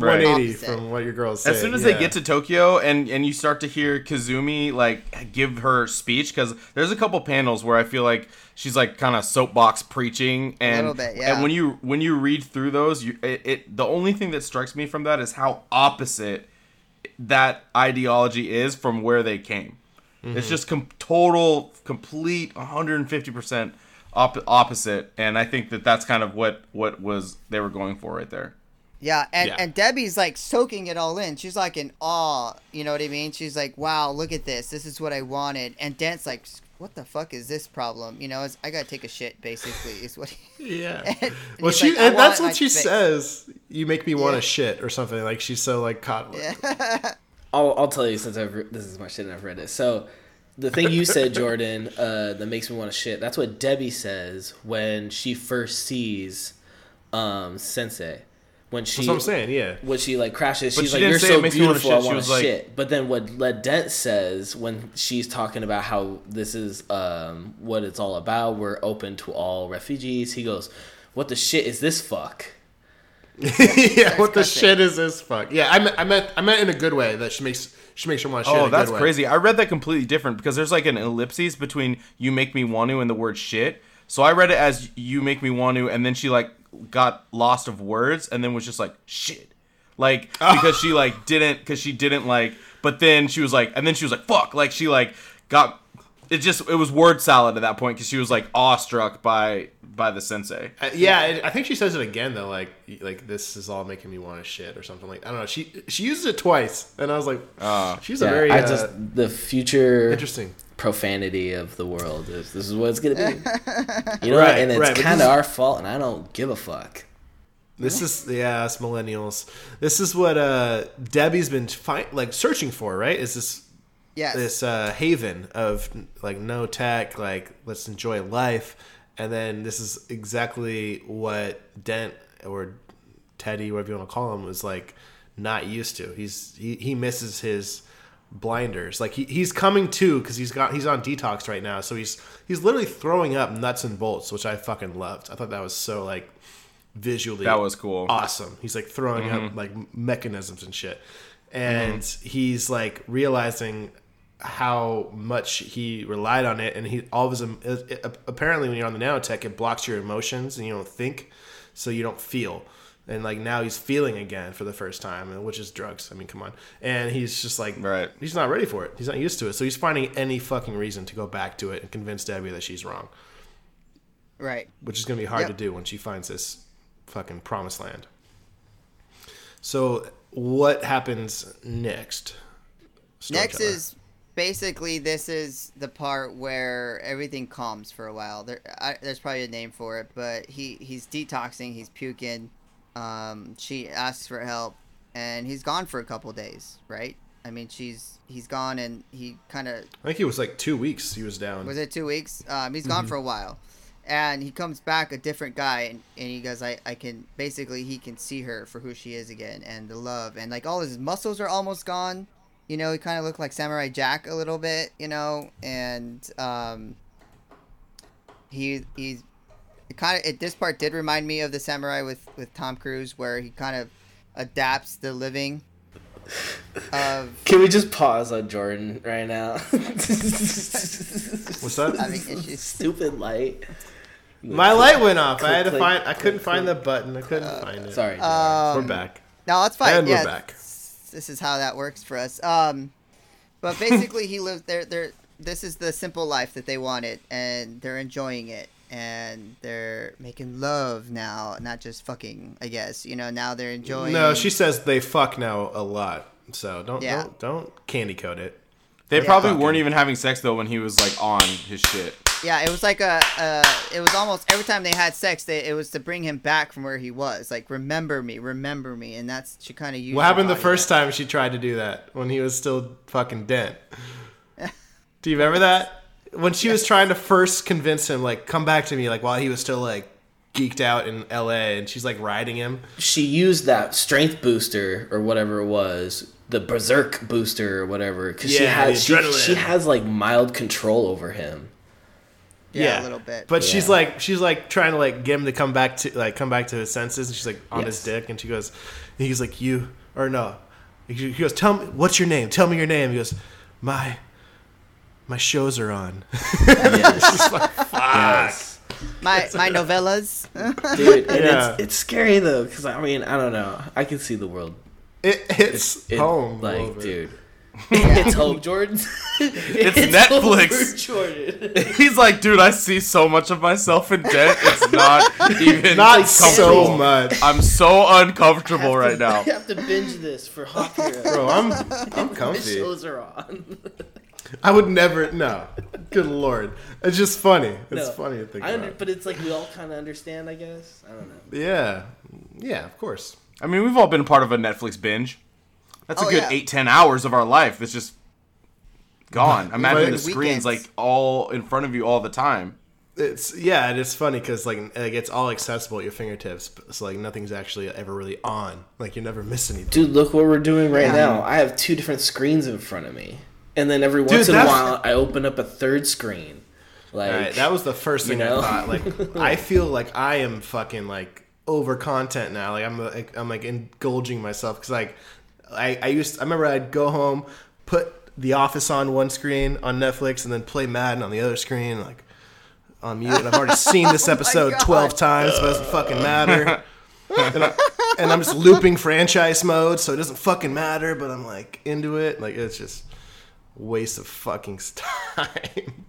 Right. 180 Opposite. from what your girls say. As soon as they get to Tokyo and and you start to hear Kazumi like give her speech because there's a couple panels where I feel like she's like kind of soapbox preaching and little bit, yeah. and when you when you read through those you it, it the only thing that strikes me from that is how opposite that ideology is from where they came. It's mm-hmm. just com- total complete 150% op- opposite and I think that that's kind of what what was they were going for right there. Yeah, and, Yeah. and Debbie's like soaking it all in. She's like in awe. You know what I mean? She's like, "Wow, look at this. This is what I wanted." And Dent's like, "What the fuck is this problem?" You know, it's, I gotta take a shit. Basically, is what. He, Yeah. and, and well, she like, and that's what she fix." says. You make me want Yeah. to shit or something. Like she's so like caught. Yeah. I'll, I'll tell you since I've re- this is my shit and I've read it. So the thing you said, Jordan, uh, that makes me want to shit. That's what Debbie says when she first sees um, Sensei. When she That's what I'm saying. Yeah. when she like crashes, But she's she like, "You're so it makes wanna beautiful, shit." I want was to like- shit." But then what Led Dent says when she's talking about how this is um, what it's all about, we're open to all refugees. He goes, "What the shit is this fuck?" yeah. What the shit is this? Fuck. Yeah. I meant. I meant. I meant in a good way that she makes. She makes her want to shit. in Oh, a that's good way. crazy. I read that completely different because there's like an ellipses between "you make me want to" and the word "shit." So I read it as "you make me want to," and then she like got lost of words, and then was just like "shit," like because she like didn't because she didn't like. But then she was like, and then she was like "fuck," like she like got. It just it was word salad at that point because she was like awestruck by by the sensei. Uh, yeah, it, I think she says it again though. Like, like this is all making me want to shit or something like. I don't know. She she uses it twice, and I was like, Uh, she's a very I uh, just the future interesting. Profanity of the world. Is, this is what it's gonna be. You know, Right, and it's right, kind of our fault, and I don't give a fuck. This is yeah, it's millennials. This is what uh Debbie's been fi- like searching for, right? Is this Yes. this uh haven of like no tech, like let's enjoy life, and then this is exactly what Dent or Teddy, whatever you want to call him, was like not used to. He's he, he misses his blinders. Like he, he's coming to because he's got he's on detox right now, so he's he's literally throwing up nuts and bolts, which I fucking loved. I thought that was so like visually That was cool. awesome. He's like throwing up mm-hmm. like mechanisms and shit. Mm-hmm. And he's like realizing how much he relied on it and he all of his em- it, it- apparently when you're on the nanotech it blocks your emotions and you don't think so you don't feel and like now he's feeling again for the first time which is drugs i mean come on and he's just like Right. he's not ready for it he's not used to it so he's finding any fucking reason to go back to it and convince debbie that she's wrong right. which is going to be hard Yep. to do when she finds this fucking promised land. So, what happens next? Next Storyteller? is basically this is the part where everything calms for a while. There, I, there's probably a name for it, but he he's detoxing. He's puking. Um, she asks for help, and he's gone for a couple days. Right? I mean, she's he's gone, and he kind of I think it was like two weeks he was down. was it two weeks? Um, he's Mm-hmm. gone for a while, and he comes back a different guy, and, and he goes, I, I can basically he can see her for who she is again, and the love, and like all his muscles are almost gone. You know, he kind of looked like Samurai Jack a little bit, you know, and um, he he's kind of this part did remind me of the Samurai with with Tom Cruise, where he kind of adapts the living of Can we just pause on Jordan right now? What's that? having issues. Stupid light. My light went off. I had to click, find. I click, couldn't find the button. I couldn't find it. Sorry. Um, We're back. No, that's fine. And we're back. This is how that works for us. Um, but basically, he lives there. They're this is the simple life that they wanted, and they're enjoying it, and they're making love now, not just fucking. I guess you know now they're enjoying. No, she says they fuck now a lot. So don't Yeah. don't don't candy coat it. They Yeah. probably Fucking- weren't even having sex though when he was like on his shit. Yeah, it was like a. Uh, it was almost every time they had sex, they, it was to bring him back from where he was. Like, remember me, remember me, and that's she kind of used. What happened the first time she tried to do that when he was still fucking Dent? Do you remember that? When she was trying to first convince him, like, come back to me, like, while he was still, like, geeked out in LA, and she's, like, riding him. she used that strength booster or whatever it was, the berserk booster or whatever, because she Yeah, the has she, adrenaline. she has like mild control over him. Yeah, a little bit. But she's Yeah. like, she's like trying to like get him to come back to like come back to his senses, and she's like on his Yes. dick, and she goes, and he's like, you or no, he he goes, tell me what's your name? Tell me your name. He goes, my my shows are on. Yes. yes. my my novellas. Dude, and Yeah. it's, it's scary though, because I mean, I don't know. I can see the world. It hits It- home, a like, little bit. dude. it's home, Jordan. it's Netflix. Jordan. He's like, dude, I see so much of myself in Dent. It's not even Not so much, I'm so uncomfortable right now. I have to binge this for Hawk Hero. bro. I'm I'm The comfy. shows are on. I would never. No, good lord, it's just funny. It's No, funny to think I under, about. but it's like we all kind of understand, I guess. I don't know. Yeah, yeah, of course. I mean, we've all been part of a Netflix binge. That's oh, a Oh, good yeah. eight, ten hours of our life that's just gone. Imagine the screens Weekends. like all in front of you all the time. It's yeah, and it's funny because like like it's all accessible at your fingertips. So like nothing's actually ever really on. Like you never miss anything. Dude, look what we're doing right Yeah. now. I have two different screens in front of me, and then every once in a while, I open up a third screen. Like right, that was the first you thing know? I thought. Like I feel like I am fucking like over content now. Like I'm like, I'm like indulging myself because like I I used I remember I'd go home, put The Office on one screen on Netflix, and then play Madden on the other screen like on mute. And I've already seen this oh episode God. twelve times, so it doesn't fucking matter. and, I, and I'm just looping franchise mode, so it doesn't fucking matter. But I'm like into it. Like it's just waste of fucking time.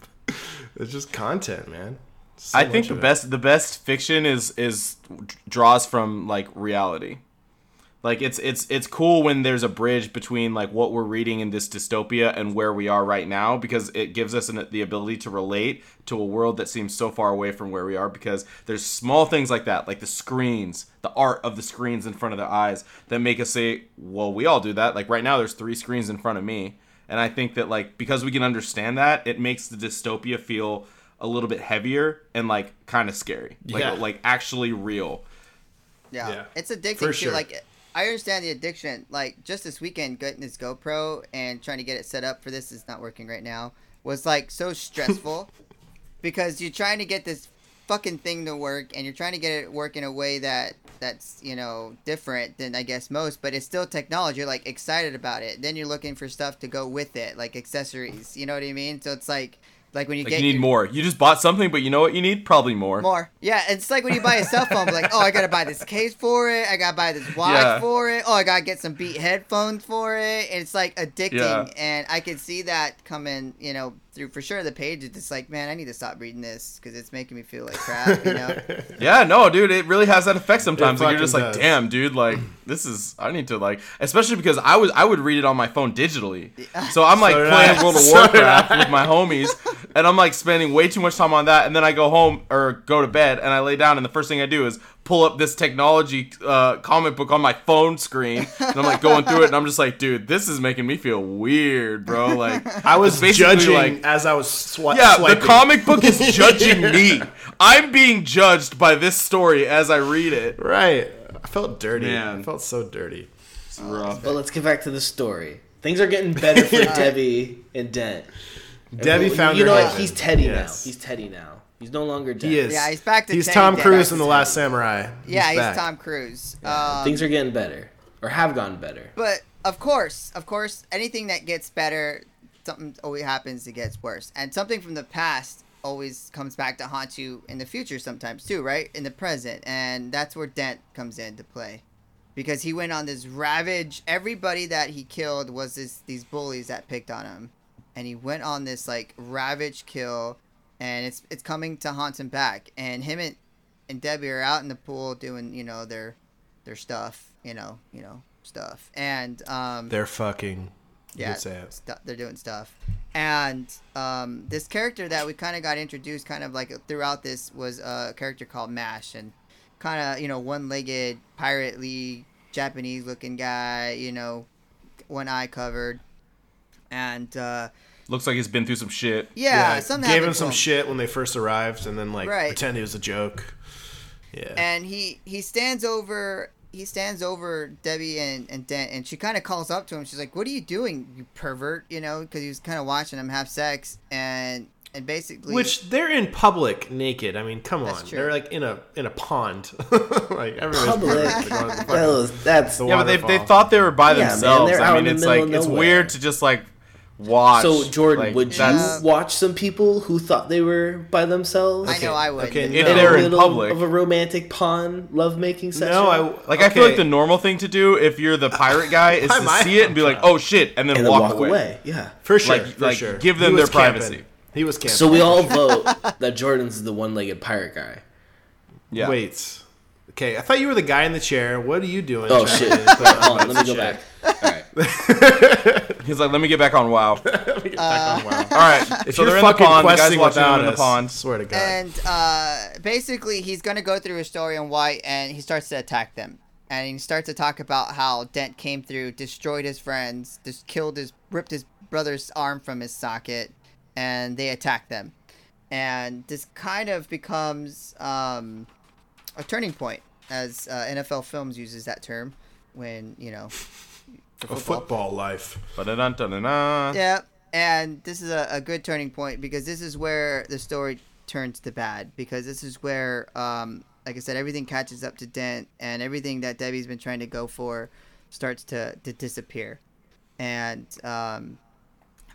it's just content, man. So I think the of it. best the best fiction is is draws from like reality. Like it's it's it's cool when there's a bridge between like what we're reading in this dystopia and where we are right now because it gives us an, the ability to relate to a world that seems so far away from where we are because there's small things like that like the screens, the art of the screens in front of their eyes that make us say, "Well, we all do that." Like right now there's three screens in front of me. And I think that like because we can understand that, it makes the dystopia feel a little bit heavier and like kind of scary. Like Yeah. like actually real. Yeah. Yeah. It's addicting For too. sure. Like I understand the addiction. Like just this weekend getting this GoPro and trying to get it set up for this is not working right now was like so stressful because you're trying to get this fucking thing to work and you're trying to get it work in a way that that's, you know, different than I guess most, but it's still technology. You're like excited about it. Then you're looking for stuff to go with it, like accessories. You know what I mean? So it's like like when you Like get you need your- more. You just bought something, but you know what you need? Probably more. more. Yeah, it's like when you buy a cell phone, like, oh, I gotta buy this case for it. I gotta buy this watch Yeah. for it. Oh, I gotta get some beat headphones for it. And it's like addicting, Yeah. and I can see that coming, you know, through for sure. The page it's just like, man, I need to stop reading this because it's making me feel like crap. You know? Yeah, no, dude, it really has that effect sometimes. Like you're fucking just like, damn, dude, like this is I need to like especially because I was I would read it on my phone digitally. So I'm like So playing I. World of Warcraft I. with my homies and I'm like spending way too much time on that and then I go home or go to bed and I lay down and the first thing I do is pull up this technology uh, comic book on my phone screen and I'm like going through it and I'm just like, dude, this is making me feel weird, bro. Like I was basically judging like as I was swi- yeah, swiping. the comic book is judging me. I'm being judged by this story as I read it. Right. I felt dirty. Man. I felt so dirty. It's rough. But let's get back to the story. Things are getting better for Debbie and Dent. Debbie you, found You her know what? He's Teddy Yes. now. He's Teddy now. He's no longer Dent. He is. Yeah, he's back to He's Tom Dent. Cruise in The Last Samurai. yeah, he's back. Tom Cruise. Yeah, Um, things are getting better or have gotten better. But of course, of course, anything that gets better, something always happens that gets worse, and something from the past always comes back to haunt you in the future sometimes too, right? In the present, and that's where Dent comes into play, because he went on this ravage. Everybody that he killed was this these bullies that picked on him, and he went on this like ravage kill, and it's it's coming to haunt him back. And him and and Debbie are out in the pool doing you know their their stuff, you know, you know stuff, and um, They're fucking. Yeah, say it. stu- they're doing stuff. And um, this character that we kind of got introduced, kind of like throughout this, was a character called Mash, and kind of you know one-legged pirate league Japanese-looking guy, you know, one eye covered, and uh, Looks like he's been through some shit. yeah, something gave him happened to some him. shit when they first arrived, and then like Right. pretend it was a joke. Yeah. and he he stands over he stands over Debbie and and Dent, and she kind of calls up to him. She's like, "What are you doing, you pervert?" You know, because he was kind of watching them have sex, and and basically, Which they're in public naked. I mean, come That's on. true. They're like in a in a pond. like everybody's Public. they're going the fucking- That was- that's the Yeah, but they, they waterfall. thought they were by Yeah, man, themselves. they're I out mean, in the it's middle like of it's nowhere. weird to just like watch. So Jordan, like, would you watch some people who thought they were by themselves? I know I would. okay, If no. in they're a in middle public. of a romantic pond lovemaking session. No, I Like I feel like the normal thing to do if you're the pirate guy is to see it and be like, "Oh shit," and then, and then walk, walk away. away. Yeah. for sure, like- for like, sure. give them was their camping. privacy. He was camping. So we all vote that Jordan's the one-legged pirate guy. Yeah. Wait. Okay, I thought you were the guy in the chair. What are you doing? Oh shit! to put on Hold on, let me shit? go back. All right. He's like, "Let me get back on WoW." All Let me get back on WoW. right. If so you're they're in the fucking pond. The guys questing watching them in the us, pond. swear to God. And uh, basically, he's gonna go through his story on why, and he starts to attack them. And he starts to talk about how Dent came through, destroyed his friends, just killed his, ripped his brother's arm from his socket, and they attack them. And this kind of becomes um, a turning point, as uh, NFL Films uses that term when you know. For a football life. Ba-da-dun-dun-dun. Yeah, and this is a, a good turning point because this is where the story turns to bad because this is where, um, like I said, everything catches up to Dent and everything that Debbie's been trying to go for starts to, to disappear. And um,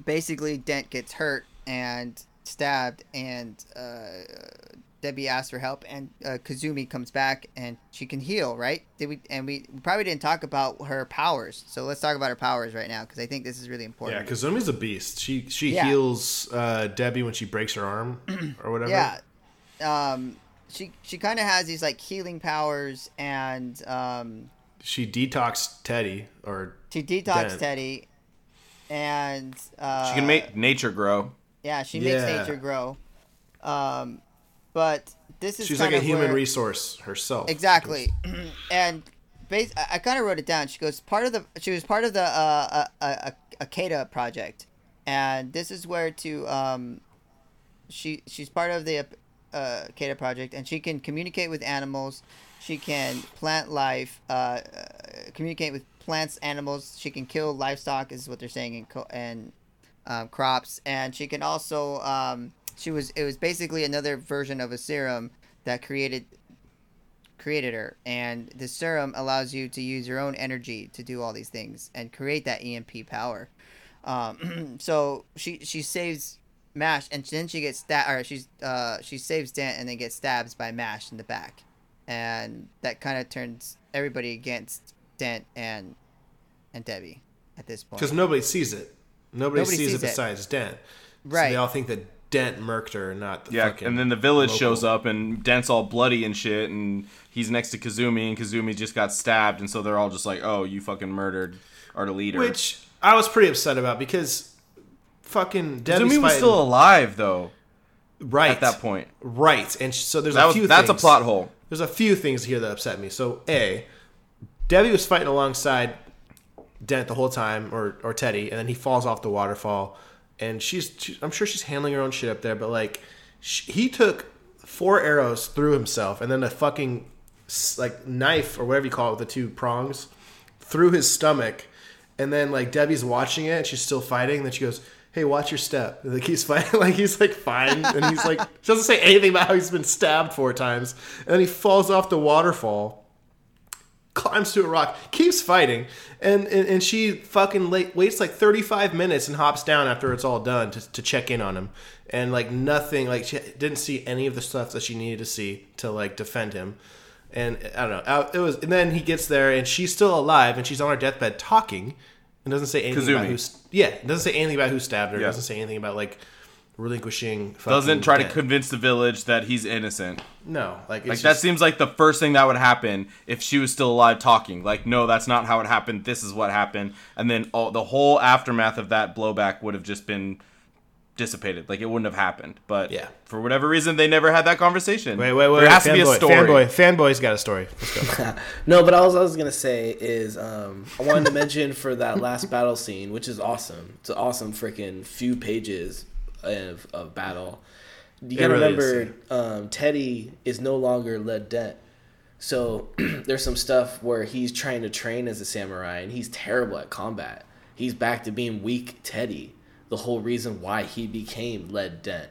basically, Dent gets hurt and stabbed, and uh, Debbie asks for help, and uh, Kazumi comes back and she can heal, right? Did we? And we probably didn't talk about her powers, so let's talk about her powers right now because I think this is really important. Yeah, important. Kazumi's a beast. She she Yeah. heals uh, Debbie when she breaks her arm or whatever. Yeah. Um, she she kind of has these like healing powers, and um, She detoxed Teddy or she detox Dent. Teddy, and uh, She can make nature grow. yeah she makes Yeah. nature grow. Um, but this is she's kind like a human where- resource herself. Exactly, and bas- I, I kind of wrote it down. She goes part of the she was part of the uh, uh, uh, Akeda project, and this is where to um, she she's part of the uh, Akeda project, and she can communicate with animals. She can plant life, uh, uh, communicate with plants, animals. She can kill livestock. Is what they're saying in co- and um, crops, and she can also um, she was it was basically another version of a serum that created created her and the serum allows you to use your own energy to do all these things and create that emp power um, so she she saves mash and then she gets stabbed or she's uh she saves dent and then gets stabbed by mash in the back and that kind of turns everybody against dent and and debbie at this point because nobody sees it. Nobody, Nobody sees, sees it it. besides Dent. So Right. they all think that Dent murked her, not the Yeah, fucking and then the village local- shows up and Dent's all bloody and shit, and he's next to Kazumi, and Kazumi just got stabbed, and so they're all just like, "Oh, you fucking murdered our leader." which I was pretty upset about because fucking Debbie's Kazumi was fighting- still alive though right at that point. Right, and so there's That a was few. that's a plot hole. There's a few things here that upset me. So a, Debbie was fighting alongside Dent the whole time, or or Teddy, and then he falls off the waterfall, and she's, she, I'm sure she's handling her own shit up there, but like, sh he took four arrows through himself, and then a fucking like knife or whatever you call it, with the two prongs, through his stomach, and then like Debbie's watching it, and she's still fighting. And then she goes. Hey, watch your step. And, like he's fighting, like he's like fine, and he's like she doesn't say anything about how he's been stabbed four times, and then he falls off the waterfall, climbs to a rock, keeps fighting, and and, and she fucking late, waits like 35 minutes and hops down after it's all done to, to check in on him. And like nothing, like she didn't see any of the stuff that she needed to see to like defend him. And I don't know. uh, It was, and then he gets there, and she's still alive, and she's on her deathbed talking, and doesn't say anything about Kazumi. who's yeah, doesn't say anything about who stabbed her. Yeah. Doesn't say anything about like relinquishing. Doesn't try to convince the village that he's innocent. No, like it's Like just, that seems like the first thing that would happen if she was still alive talking. Like, no, that's not how it happened. This is what happened, and then all the whole aftermath of that blowback would have just been dissipated. Like it wouldn't have happened. But Yeah. for whatever reason, they never had that conversation. Wait, wait, wait. There has fanboy, to be a story. Fanboy, fanboy's got a story. Let's go. No, but all I was gonna say is um, I wanted to mention for that last battle scene, which is awesome. It's an awesome freaking few pages of, of battle. You gotta really remember, um, Teddy is no longer led dent. So there's some stuff where he's trying to train as a samurai, and he's terrible at combat. He's back to being weak Teddy. The whole reason why he became led dent.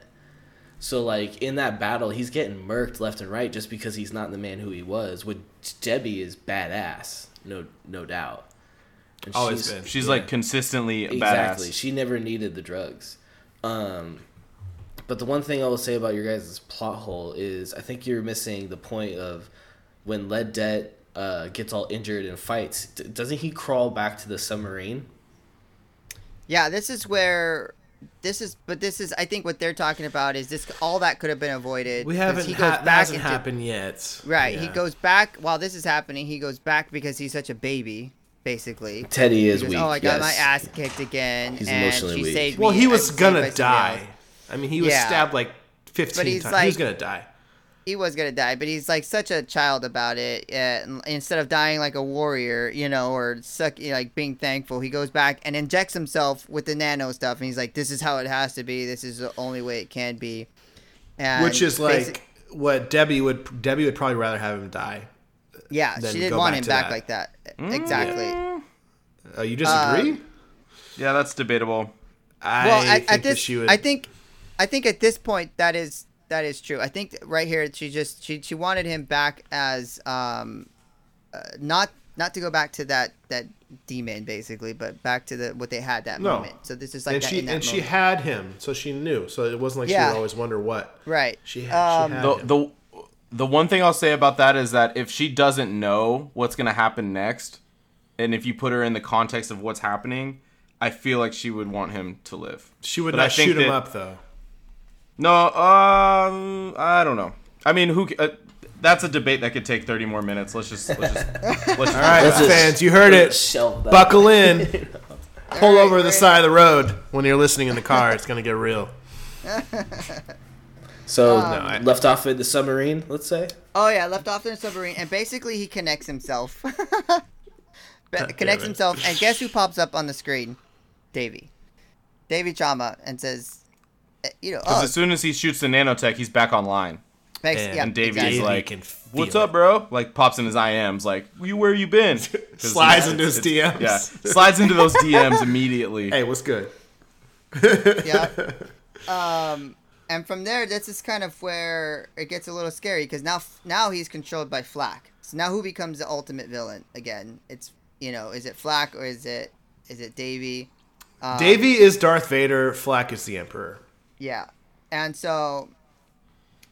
So like in that battle, he's getting murked left and right just because he's not the man who he was. Which Debbie is badass, no no doubt. And Always she's- been. She's yeah, like consistently exactly. badass. She never needed the drugs. Um, but the one thing I will say about your guys' plot hole is I think you're missing the point of when Led Dent uh, gets all injured and fights. D- doesn't he crawl back to the submarine? Yeah, this is where this is, but this is. I think what they're talking about is this. All that could have been avoided. We haven't. He Ha- goes that back hasn't into- happened yet. Right. He goes back while this is happening. He goes back because he's such a baby, basically. Teddy is He weak. oh, I got my ass kicked again. He's and emotionally she weak. saved Well, me. he was gonna die. I mean, he was Yeah. stabbed like 15 he's times. he was gonna die. He was gonna die, but he's like such a child about it. Uh, instead of dying like a warrior, you know, or suck, you know, like being thankful, he goes back and injects himself with the nano stuff, and he's like, "This is how it has to be. This is the only way it can be." And Which is basi- like what Debbie would. Debbie would probably rather have him die. Yeah, then she didn't go want back him back that. like that. Exactly. Uh, you disagree? Yeah, that's debatable. I well, think at, that at this, she would. I think, I think at this point that is that is true. I think right here she just she she wanted him back as um, uh, not not to go back to that that demon basically, but back to the what they had that No. moment. So this is like and that she in that and she had him, so she knew. So it wasn't like she would always wonder what right. she had. Um, she had the him. the the one thing I'll say about that is that if she doesn't know what's gonna happen next, and if you put her in the context of what's happening, I feel like she would want him to live. she would but I not think shoot him up though. No, um, I don't know. I mean, who? Uh, that's a debate that could take thirty more minutes. Let's just let's just let's just All right, Let's just- fans, you heard it. Shelve. Buckle in. Pull right, over the side of the road when you're listening in the car. It's gonna get real. So Um, No, I- left off in the submarine, let's say. Oh yeah, left off in the submarine, and basically he connects himself. Connects himself, and guess who pops up on the screen? Davy. Davy Trauma, and says, eh, you know, Because oh, as soon as he shoots the nanotech, he's back online. Bex- and yeah, Davey is exactly. like, "What's up, bro?" Like pops in his IMs, like, "You where you been?" Slides into his DMs. Yeah, slides into those DMs immediately. Hey, what's good? yeah. Um, and from there, this is kind of where it gets a little scary because now, now he's controlled by Flak. So now, who becomes the ultimate villain again? It's you know, is it Flak or is it is it Davy? Um, Davy is Darth Vader. Flak is the Emperor. Yeah, and so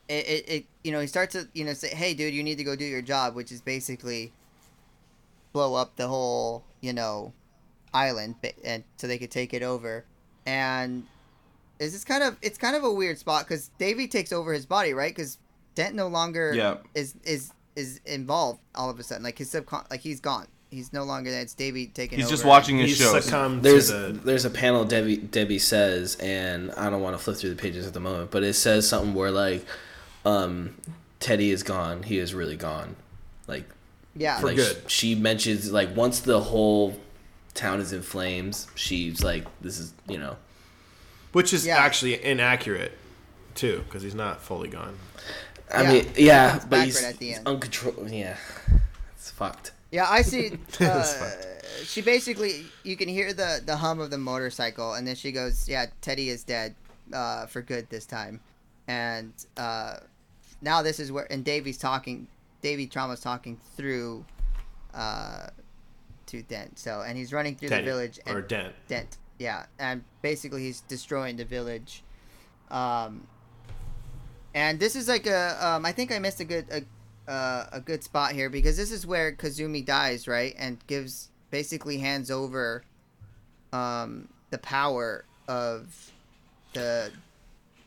it, it, it you know he starts to you know say, hey dude, you need to go do your job, which is basically blow up the whole you know island, and so they could take it over. And is this kind of it's kind of a weird spot because Davy takes over his body, right? Because Dent no longer Yeah. is is is involved all of a sudden. Like his subcon like he's gone. He's no longer there. It's Davy taking He's over. just watching his He's shows. There's to the. there's a panel Debbie Debbie says, and I don't want to flip through the pages at the moment, but it says something where like, um, Teddy is gone. He is really gone. Like, Yeah, For like good. sh- she mentions like once the whole town is in flames, she's like, this is you know. Which is Yeah. actually inaccurate, too, because he's not fully gone. I Yeah. mean, yeah, It's but backward he's, at the he's end. uncontrolled. Yeah, it's fucked. Yeah, I see. Uh, she basically, you can hear the the hum of the motorcycle, and then she goes, "Yeah, Teddy is dead, uh, for good this time." And uh, now this is where, and Davy's talking. Davy Trauma's talking through uh, to Dent. So and he's running through Teddy, the village and or Dent. Dent. Yeah, and basically he's destroying the village. Um, and this is like a um, I think I missed a good a, uh, a good spot here because this is where Kazumi dies, right? And gives basically hands over um, the power of the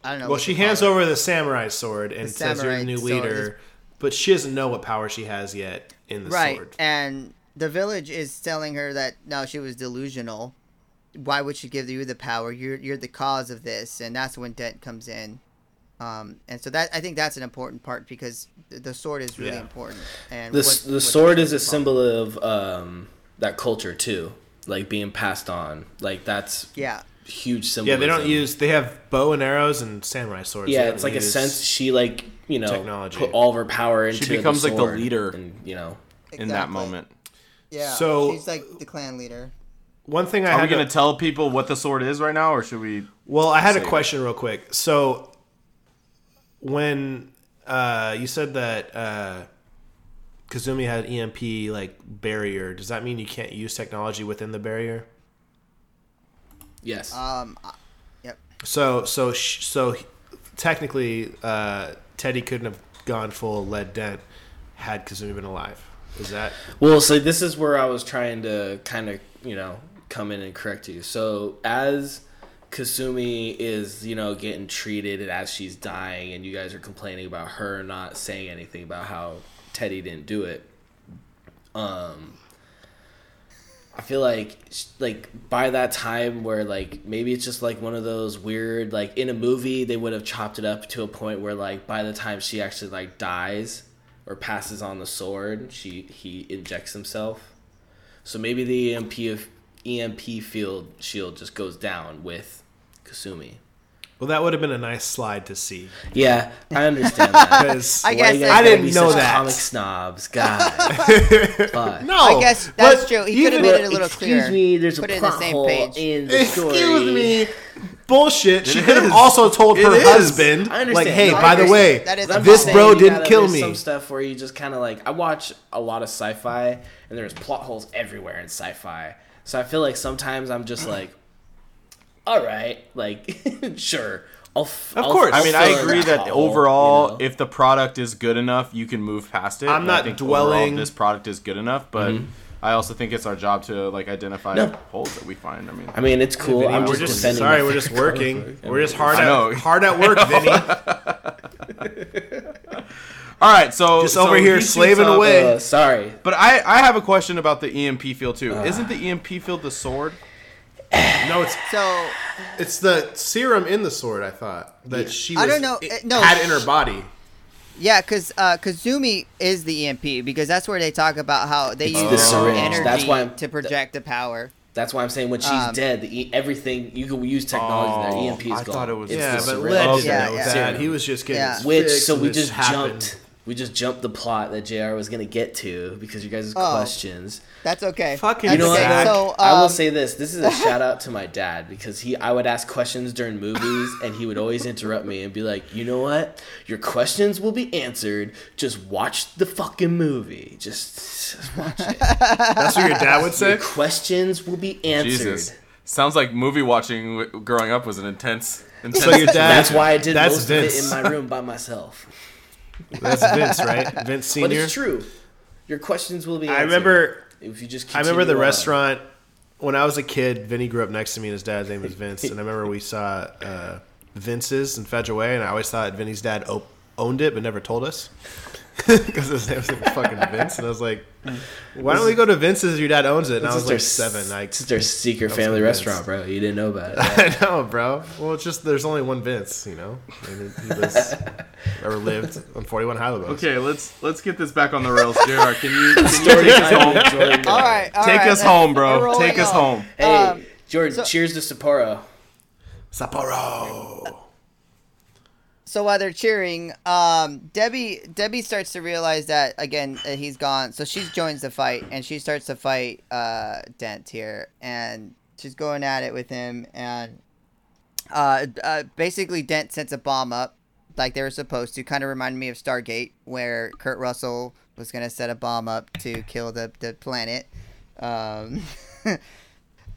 I don't know. Well, she hands over the samurai sword and The says you're the new leader, but she doesn't know what power she has yet in the right sword. and the village is telling her that no she was delusional why would she give you the power you're you're the cause of this and that's when dent comes in um, and so that i think that's an important part because the sword is really Yeah. important and The, what- the what sword is a it's symbol of um, that culture too, like being passed on. Like that's yeah huge symbol. Yeah, they don't use. They have bow and arrows and samurai swords. Yeah, it's like a sense she like you know technology. put all of her power into. She becomes, the like, the leader. and you know. in that moment. yeah So- she's like the clan leader One thing I Are we gonna tell people what the sword is right now, or should we? well, I had a Say it. question real quick. So when uh, you said that uh, Kazumi had EMP like barrier, does that mean you can't use technology within the barrier? Yes. um yep So so sh- so technically, uh, Teddy couldn't have gone full Led Dent had Kazumi been alive. Is that Well, so this is where I was trying to kind of, you know, come in and correct you. So as Kasumi is, you know, getting treated and as she's dying, and you guys are complaining about her not saying anything about how Teddy didn't do it. Um, I feel like, like by that time, where like maybe it's just like one of those weird, like in a movie, they would have chopped it up to a point where like by the time she actually like dies or passes on the sword, she he injects himself. So maybe the EMP of EMP field shield just goes down with Kasumi. well? That would have been a nice slide to see Yeah, I understand that. because I Why guess you guys I I didn't be know such that. Comic snobs, God. Fuck. no. I guess that's true. He could have made it a little Excuse clearer. Excuse me, there's Put a it in the plot same hole page. in the story. Excuse me. Bullshit. She could have also told It her is. husband, I understand. like, "Hey, No, I by the way, That is But I'm a this bro saying didn't gotta- kill me." Some stuff where you just kind of like I watch a lot of sci-fi, and there's plot holes everywhere in sci-fi. So I feel like sometimes I'm just like, all right, like sure, I'll. F- Of I'll- course. I'll I mean, I agree that hole, overall, you know? if the product is good enough, you can move past it. I'm And I not think overall dwelling- This product is good enough, but mm-hmm. I also think it's our job to like identify No. holes that we find. I mean, I mean, it's cool. Vinny, I'm we're just, just defending sorry. We're just working. We're just hard at hard at work, Vinny. all right, so Just so over here he slaving up- away. Uh, sorry. But I I have a question about the EMP field too. Isn't the EMP field the sword? no, it's So it's the serum in the sword. I thought that she was, I don't know, it uh, no. had in her body. yeah, because uh, Kazumi is the EMP because that's where they talk about how they It's use the their own syringe. energy That's why- to project the power. That's why I'm saying when she's Um, dead, the e- everything you can use technology Oh, there. EMP is I gone. thought it was- It's Yeah, the but syringe. Led Yeah, yeah. that. He was just getting Yeah. his Which so we just happened. jumped. We just jumped the plot that Jr. was gonna get to because you guys' Oh. questions. That's okay. Fucking You know what? okay. Zach. So I will um, say this. This is a shout out to my dad because he I would ask questions during movies and he would always interrupt me and be like, "You know what? Your questions will be answered. Just watch the fucking movie. Just, just watch it. That's what your dad would say. Your questions will be answered." Jesus, sounds like movie watching growing up was an intense. intense So your dad. That's why I did That's most Vince. of it in my room by myself. That's Vince, right? Vince Senior. But it's true. Your questions will be Answered I remember. if you just I remember the on. restaurant when I was a kid. Vinny grew up next to me, and his dad's name was Vince. And I remember we saw uh, Vince's in Fedgeway, and I always thought Vinny's dad op- owned it, but never told us because his name was fucking Vince. And I was like, "Why don't we go to Vince's? Your dad owns it." And I was like their seven. I, This is their secret family convinced. restaurant, bro. You didn't know about it. I know, bro. Well, it's just there's only one Vince, you know. And he lives or lived on 41 Highland. Okay, let's let's get this back on the rails, Jr. Can you can you take us home? Jordan. all right, all Take right, us let's- home, bro. Take us on. home. Hey, Um, Jordan, so- cheers to Sapporo. Sapporo. So while they're cheering, um, Debbie Debbie starts to realize that again uh, he's gone. So she joins the fight and she starts to fight uh, Dent here, and she's going at it with him. And uh, uh, basically, Dent sets a bomb up like they were supposed to. Kind of reminded me of Stargate, where Kurt Russell was gonna set a bomb up to kill the the planet. Um,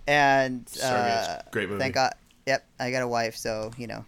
and uh, great movie. Thank God. Yep, I got a wife, so you know.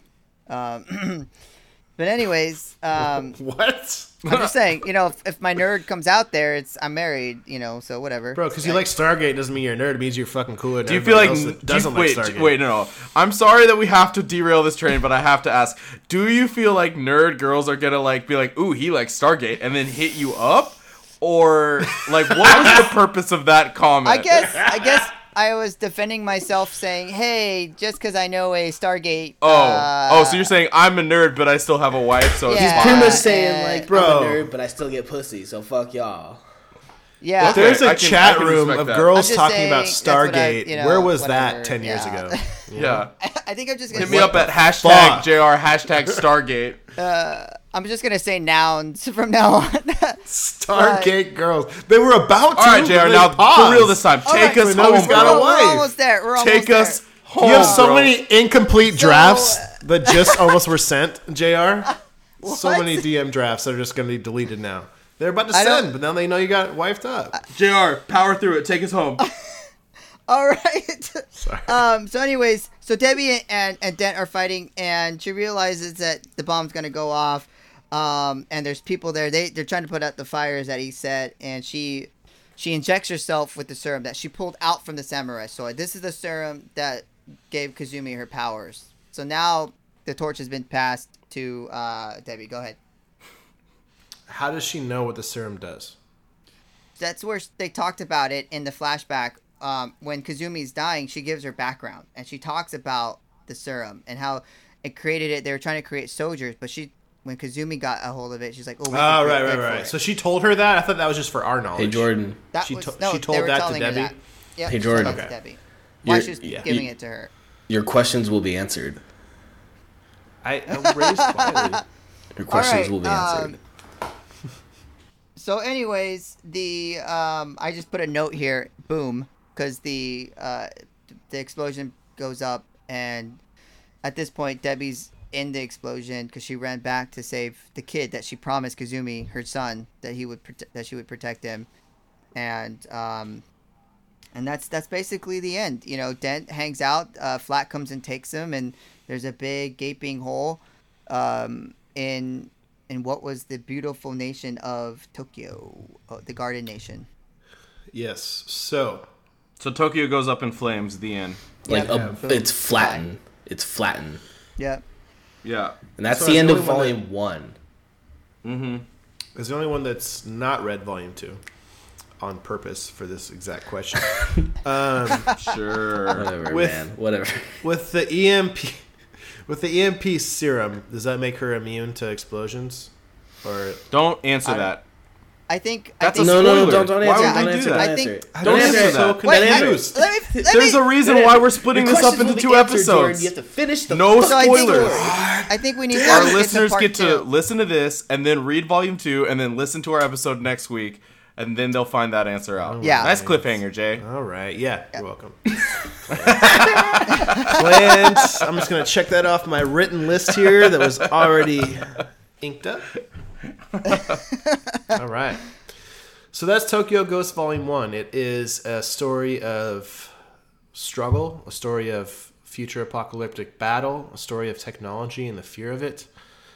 Um, but anyways, um, What? I'm just saying, you know, if, if my nerd comes out there, it's I'm married, you know, so whatever. Bro, because you like Stargate doesn't mean you're a nerd. It means you're fucking cooler. than Do you feel like everybody else that do you- doesn't wait like Stargate? wait no no I'm sorry that we have to derail this train but I have to ask do you feel like nerd girls are gonna like be like ooh he likes Stargate and then hit you up or like what was the purpose of that comment I guess I guess I was defending myself, saying, "Hey, just because I know a Stargate." oh uh, oh so you're saying I'm a nerd but I still have a wife so Yeah. it's He's pretty much Uh, saying uh, like, Bro. I'm a nerd, but I still get pussy, so fuck y'all. yeah. Okay. There's a can- chat room of that. girls talking about saying, that's what I- Stargate. you know, Where was whatever, that ten years yeah. ago? yeah I think I'm just gonna hit me up at hashtag Fuck. jr hashtag Stargate I'm just gonna say nouns from now on. Stargate girls. They were about to. all right but jr they now for real this time All take right, us we know he's home got a we're, wife. we're almost there. We're almost take there. us home You have so bro. many incomplete So, drafts uh, that just almost were sent, Jr. So many DM drafts that are just going to be deleted now. They're about to I send, but now they know you got wifed up. jr power through it take us home All right. Sorry. Um. So, anyways, so Debbie and and Dent are fighting, and she realizes that the bomb's gonna go off. Um. And there's people there. They they're trying to put out the fires that he set, and she she injects herself with the serum that she pulled out from the samurai sword. This is the serum that gave Kazumi her powers. So now the torch has been passed to uh, Debbie. Go ahead. How does she know what the serum does? that's where they talked about it in the flashback. Um, when Kazumi's dying, she gives her background and she talks about the serum and how it created it. They were trying to create soldiers, but she, when Kazumi got a hold of it, she's like, "Oh, we Oh, right, right, right. it." So she told her that? I thought that was just for our knowledge. Hey Jordan, that she was, to- no, she told that to Debbie? that. Yep, Hey, she told Jordan. that to Okay. Debbie. Why You're- she was yeah. giving You- it to her. your questions will be answered. I, I raised quietly. Your questions right, will be um, answered. So, anyways, the um, I just put a note here. Boom, because the uh, the explosion goes up, and at this point, Debbie's in the explosion because she ran back to save the kid that she promised Kazumi, her son, that he would prote- that she would protect him, and um, and that's that's basically the end. You know, Dent hangs out. Uh, Flak comes and takes him, and there's a big gaping hole um, in in what was the beautiful nation of Tokyo, uh, the Garden Nation. Yes. So, so Tokyo goes up in flames the end Like yeah, a, boom. it's flattened. It's flattened, Yeah. Yeah and that's So the end the of only one that- volume one. mm-hmm There's the only one that's not read volume two on purpose for this exact question. um, sure Whatever, With- man. Whatever. with the EMP, with the EMP serum, does that make her immune to explosions? Or don't answer I- that I think. That's I a think, No, no, no! Don't, don't Why answer. would Don't they do that? Don't I think- Don't Don't answer. answer it. that. So Wait, don't I- let me, let there's me, a reason why we're splitting this up into two be answered, Jordan. episodes You have to finish the No So I think, spoilers. I think we need to our listeners get to two. listen to this and then read volume two and then listen to our episode next week and then they'll find that answer out Yeah. nice cliffhanger jay all right, yeah, you're welcome. Planned. I'm just gonna check that off my written list here that was already inked up. all right. So that's Tokyo Ghost Volume One. It is a story of struggle, a story of future apocalyptic battle, a story of technology and the fear of it,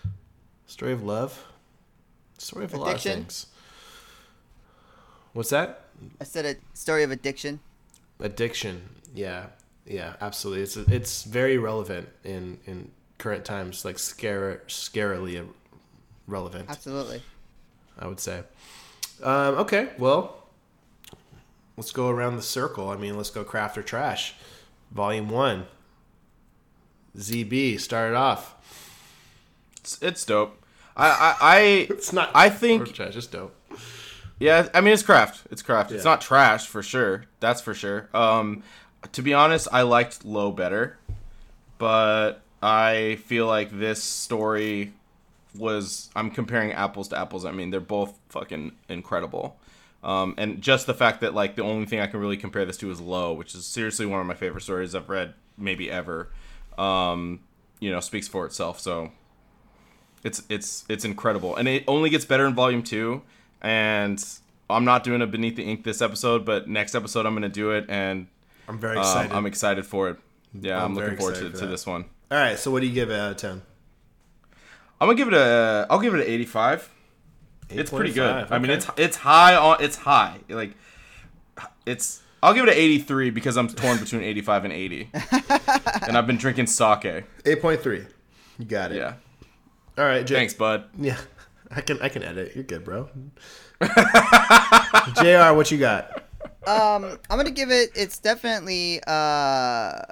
a story of love, a story of a lot of Addiction. things. What's that? I said a story of addiction. Addiction. Yeah, yeah, absolutely. It's it's very relevant in in current times, like scare scarily relevant. Absolutely. I would say. Um, okay, well, let's go around the circle. I mean, let's go craft or trash. Volume one. ZB started off. it's, it's dope I, I i It's not. I or think trash. It's dope. yeah i mean it's craft it's craft it's not trash for sure that's for sure um to be honest i liked low better but i feel like this story was i'm comparing apples to apples i mean they're both fucking incredible um, and just the fact that like the only thing i can really compare this to is low which is seriously one of my favorite stories i've read maybe ever um, you know speaks for itself so it's it's it's incredible and it only gets better in volume two and I'm not doing a Beneath the Ink this episode, but next episode I'm gonna do it, and I'm very um, excited. I'm excited for it. Yeah, I'm, I'm looking forward to, for to this one. All right, so what do you give it out of ten? I'm gonna give it a. I'll give it an 85. It's pretty good. 8.5, I mean, it's it's high on. It's high. Like, it's. I'll give it an 83 because I'm torn between 85 and 80, and I've been drinking sake. Eight point three. You got it. Yeah. All right, Jay. Thanks, bud. Yeah, I can I can edit. You're good, bro. Jr. What you got? Um, I'm gonna give it. It's definitely. Uh,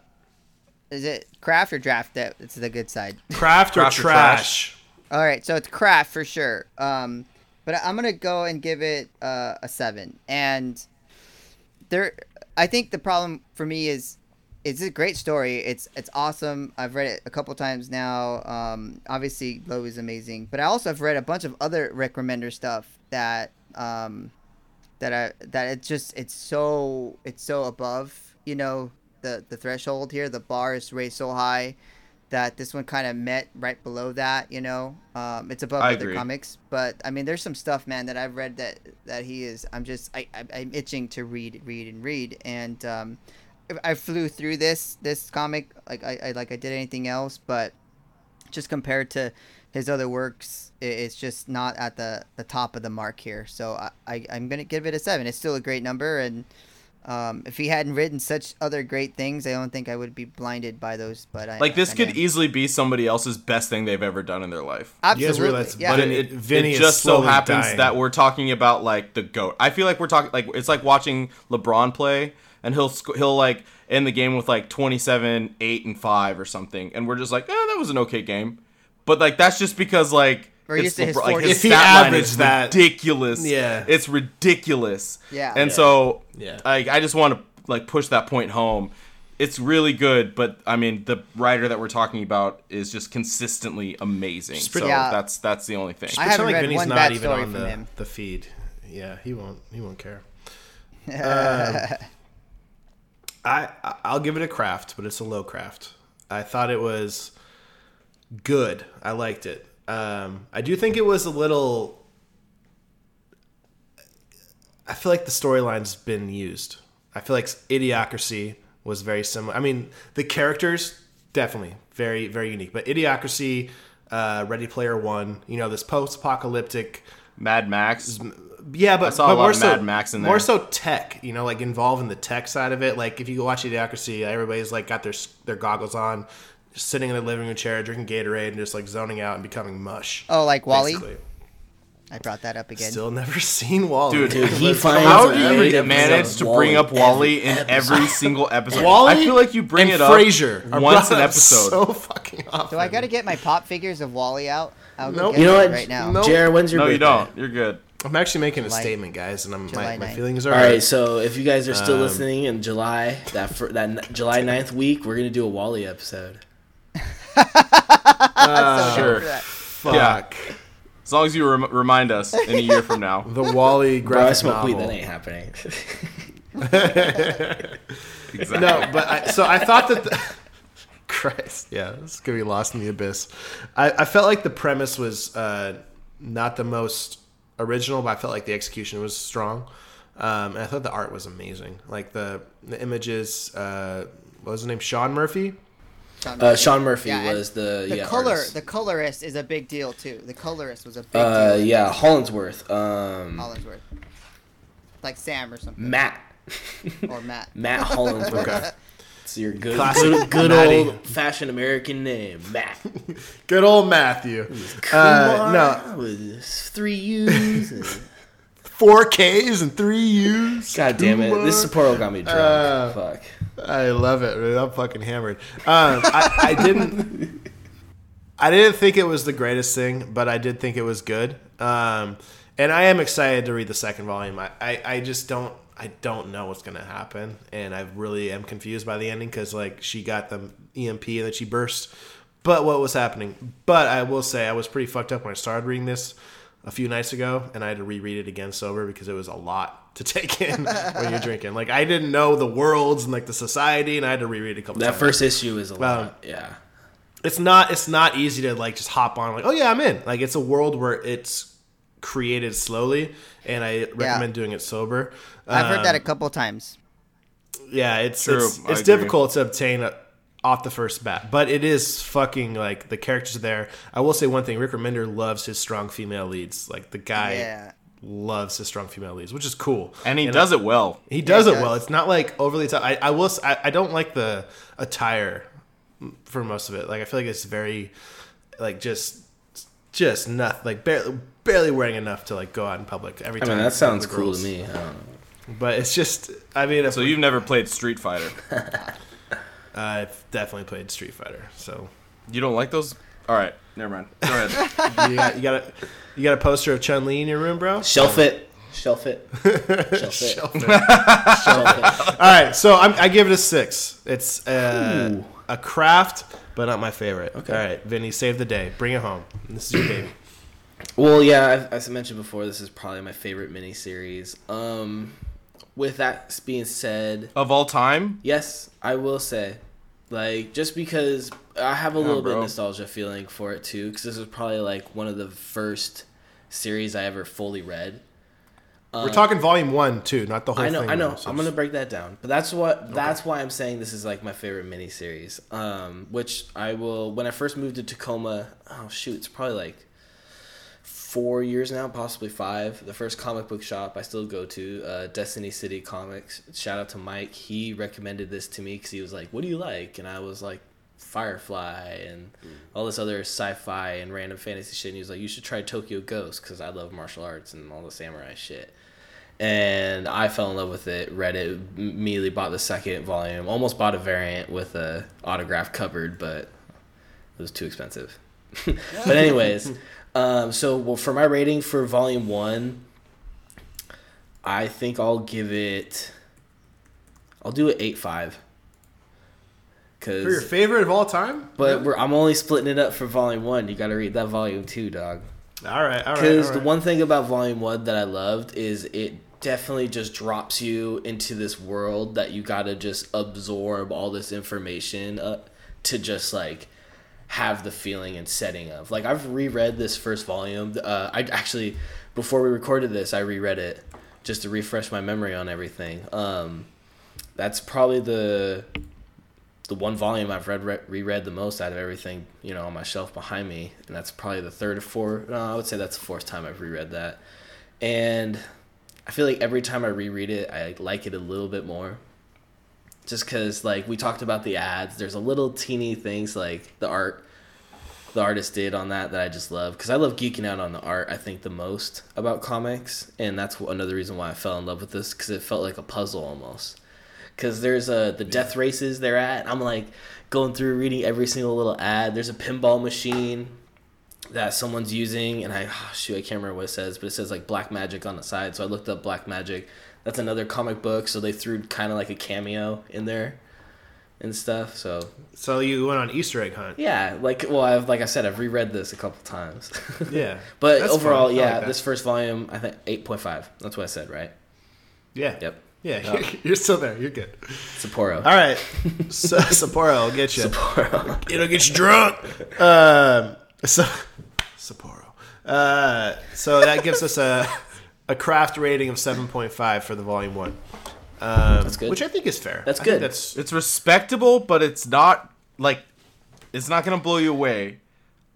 is it craft or draft? That it's the good side. Craft or Craft or trash? All right, so it's craft for sure. Um, but I'm gonna go and give it uh, a seven. And there, I think the problem for me is, it's a great story. It's it's awesome. I've read it a couple times now. Um, obviously, Low is amazing, but I also have read a bunch of other Rick Remender stuff that um, that I that it's just it's so it's so above you know the the threshold here. The bar is raised so high that this one kind of met right below that. You know, um, it's above I other agree. comics, but I mean, there's some stuff, man, that I've read that that he is. I'm just I, I I'm itching to read, read, and read, and um, I flew through this this comic like I, I like I did anything else, but just compared to his other works, it's just not at the, the top of the mark here. So I, I I'm gonna give it a seven. It's still a great number, and um, if he hadn't written such other great things, I don't think I would be blinded by those. But I Like this I could am. easily be somebody else's best thing they've ever done in their life. Absolutely yeah. But Vinny- it, it, Vinny it is just so happens dying. that we're talking about like the goat. I feel like we're talking like it's like watching LeBron play, and he'll he'll like end the game with like 27, 8, and five or something, and we're just like, eh, that was an okay game. But like that's just because like We're used to his LeBron- like, his If he stat line averaged is that- ridiculous. Yeah. it's ridiculous. Yeah. and Yeah. so Yeah. like I just want to like push that point home. It's really good, but I mean the writer that we're talking about is just consistently amazing. So pretty- Yeah. that's that's the only thing. I haven't Pretend like read Vinny's one not bad even story on from the, him. the feed. Yeah, he won't. He won't care. Um, I I- I'll give it a craft, but it's a low craft. I thought it was good. I liked it. Um, I do think it was a little. I feel like the storyline's been used. I feel like Idiocracy was very similar. I mean, the characters definitely very very unique, but Idiocracy, uh, Ready Player One, you know, this post-apocalyptic Mad Max. yeah, but, I saw a lot more of so Mad Max in there. more so tech. You know, like involved in the tech side of it. Like if you go watch Idiocracy, everybody's like got their their goggles on, just sitting in the living room chair, drinking Gatorade, and just like zoning out and becoming mush. Oh, like WALL-E. basically. I brought that up again. Still never seen WALL-E. Dude, Dude, he Let's- finds How do you manage to bring up WALL-E every in every single episode? WALL-E I feel like you bring it up Frasier once an episode. So fucking often. Do I got to get my pop figures of WALL-E out? I'll Nope. get You know what? right now. No. Jared, when's your no, birthday? you don't. You're good. I'm actually making a statement, guys, and I'm, my, my feelings are. All right, so if you guys are still Um, listening in July, that fir- that July 9th week, we're gonna do a WALL-E episode. Uh, Sure. Fuck. Yeah. As long as you rem- remind us in a year from now. The WALL-E Bro, I graphic smoke novel. That ain't happening. Exactly. no, but I, so I thought that. The, Christ, yeah, this is gonna be lost in the abyss. I, I felt like the premise was uh, not the most original, but I felt like the execution was strong. Um, and I thought the art was amazing. Like the the images. Uh, what was his name? Sean Murphy. Sean Uh, Sean Murphy Yeah, was the, The yeah, color, artist. the colorist is a big deal too. The colorist was a big uh, deal. yeah, this. Hollingsworth. Um, Hollingsworth, like Sam or something, Matt. or Matt. Matt Hollingsworth. Okay. It's your good, Classic good, good old fashioned American name, Matt. Good old Matthew. Uh, Kumar no, with three U's. and- four Ks and three U's. God damn it! This Kumar. Sapporo got me drunk. Uh, Fuck. I love it. I'm fucking hammered. Um, I, I didn't. I didn't think it was the greatest thing, but I did think it was good. Um, and I am excited to read the second volume. I, I, I just don't. I don't know what's gonna happen, and I really am confused by the ending because like she got the EMP and then she burst. But what was happening? But I will say I was pretty fucked up when I started reading this a few nights ago, and I had to reread it again sober because it was a lot to take in when you're drinking. Like I didn't know the worlds and like the society, and I had to reread a couple That times. first issue is a Well, lot. Yeah. it's not it's not easy to like just hop on like oh yeah I'm in. Like it's a world where it's created slowly, and I recommend doing it sober. I've heard that a Um, couple times. yeah, it's True, it's, it's difficult to obtain uh off the first bat, but it is fucking like the characters are there. I will say one thing: Rick Remender loves his strong female leads. Like the guy Yeah. Loves his strong female leads, which is cool. And he does it well. He does he it well. It's not like overly tough. I, I will. s- I, I don't like the attire for most of it. Like I feel like it's very, like just, just nothing. Like barely, barely wearing enough to like go out in public every I time. mean, that sounds the cool girls. to me. I don't know. But it's just. I mean, So you've never played Street Fighter. I've definitely played Street Fighter, so You don't like those? All right, never mind. Go ahead. you got you got a you got a poster of Chun Li in your room, bro. Shelf it. Shelf it. Shelf it. Shelf it. Shelf it. All right, so I'm, I give it a six. It's uh, a craft, but not my favorite. Okay. All right, Vinny, save the day. Bring it home. This is your baby. Well, yeah, as I mentioned before, this is probably my favorite miniseries. Um, with that being said, of all time, yes, I will say, like, just because I have a little bit bro. nostalgia feeling for it too, because this was probably like one of the first series I ever fully read. We're talking volume one too, not the whole I know, thing. I know. though, so I'm gonna break that down, but that's what that's why I'm saying this is like my favorite miniseries. Um, which I will when I first moved to Tacoma. Oh shoot, it's probably like four years now, possibly five. The first comic book shop I still go to, uh, Destiny City Comics. Shout out to Mike. He recommended this to me because he was like, "What do you like?" And I was like, Firefly and all this other sci-fi and random fantasy shit. And he was like, "You should try Tokyo Ghost because I love martial arts and all the samurai shit." and I fell in love with it. Read it immediately. Bought the second volume. Almost bought a variant with a autograph covered, but it was too expensive. but anyways, um, so well, for my rating for volume one, I think I'll give it. I'll do it eight five. For your favorite of all time? but we're, I'm only splitting it up for volume one. You got to read that volume two, dog. all right, all right. Because all the right. one thing about Volume One that I loved is it definitely just drops you into this world that you gotta just absorb all this information uh, to just like have the feeling and setting of. Like I've reread this first volume. Uh, I actually before we recorded this, I reread it just to refresh my memory on everything. Um, that's probably the the one volume I've read re- reread the most out of everything you know on my shelf behind me, and that's probably the third or fourth. No, I would say that's the fourth time I've reread that, and I feel like every time I reread it, I like it a little bit more. Just because, like we talked about the ads, there's a little teeny things like the art the artist did on that that I just love because I love geeking out on the art. I think the most about comics, and that's another reason why I fell in love with this because it felt like a puzzle almost because there's uh, the death races they're at. I'm like going through reading every single little ad. There's a pinball machine that someone's using, and I oh, shoot I can't remember what it says, but it says like Black Magic on the side. So I looked up Black Magic. That's another comic book, so they threw kind of like a cameo in there and stuff. So so you went on Easter egg hunt. yeah, like well, I've like I said, I've reread this a couple times. Yeah, but That's overall, fun. Yeah, like this first volume, I think eight point five. That's what I said, right? Yeah. Yep. Yeah, you're still there. You're good. Sapporo. All right, so, Sapporo, I'll get you. Sapporo. It'll get you drunk. Um, so Sapporo. Uh, so that gives us a a craft rating of seven point five for the volume one. Um, That's good. Which I think is fair. That's I good. That's it's respectable, but it's not like it's not gonna blow you away.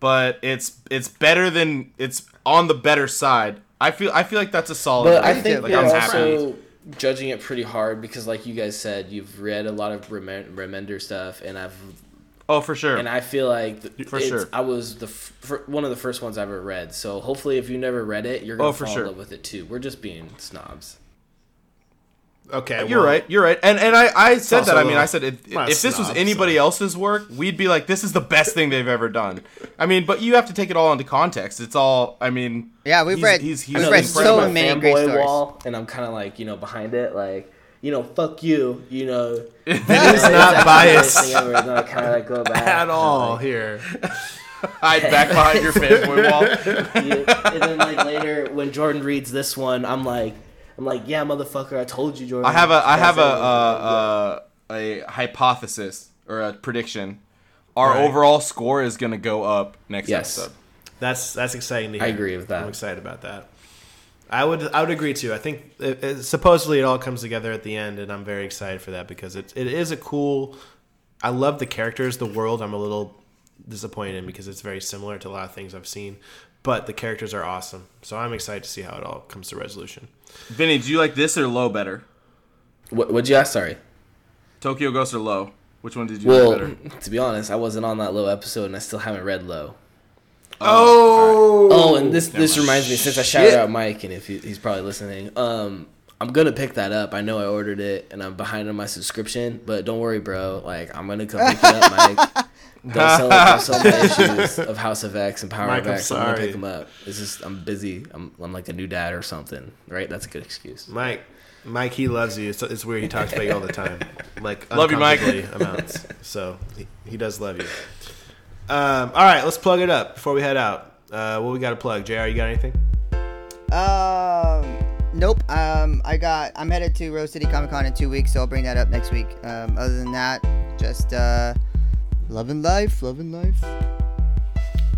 But it's it's better than it's on the better side. I feel I feel like that's a solid. But I rating. think like, we're I'm also judging it pretty hard because, like you guys said, you've read a lot of Remen- Remender stuff, and I've oh for sure. and I feel like th- For sure. I was the f- one of the first ones I ever read. So hopefully, if you never read it, you're oh, gonna Oh, for fall sure. in love with it too. We're just being snobs. okay. Uh, you're well, right. You're right. And and I, I said that. I mean, I said if, if this was anybody so- else's work, we'd be like, this is the best thing they've ever done. I mean, but you have to take it all into context. It's all. I mean, Yeah, we've he's- read he's- he's we've read they incredible. put so many great fanboy stories. wall, and I'm kind of like you know behind it, like you know, fuck you, you know. He's not biased I kind of like go back at all like, here. hide back behind your fanboy wall. Yeah, and then like later when Jordan reads this one, I'm like, I'm like, yeah, motherfucker, I told you, Jordan. I have a I That's have a it. uh, uh, a hypothesis or a prediction. Our Right. overall score is gonna go up next Yes. episode. That's that's exciting to hear. I agree with that. I'm excited about that. I would I would agree too. I think it, it, supposedly it all comes together at the end, and I'm very excited for that because it it is a cool. I love the characters, the world. I'm a little disappointed in because it's very similar to a lot of things I've seen, but the characters are awesome. So I'm excited to see how it all comes to resolution. Vinny, do you like this or low better? What would you ask? Sorry. Tokyo Ghost or low? Which one did you Well, like better? to be honest, I wasn't on that low episode, and I still haven't read low. Oh, Oh, and this this reminds me since I shouted out Mike, and if he, he's probably listening, um, I'm gonna pick that up. I know I ordered it, and I'm behind on my subscription, but don't worry, bro. Like I'm gonna come pick it up, Mike. Don't sell, don't sell my issues of House of X and Power Mike, of I'm X. I'm, gonna sorry. pick them up. It's just I'm busy. I'm I'm like a new dad or something, right? That's a good excuse. Mike, Mike, he loves you. It's, it's weird. He talks about you all the time, like Love you, Mike. uncomfortably amounts. So he, he does love you. Um, all right, let's plug it up before we head out. Uh, what we got to plug? Jr. You got anything? Um, nope. Um, I got. I'm headed to Rose City Comic Con in two weeks, so I'll bring that up next week. Um, other than that, just uh, loving life, loving life.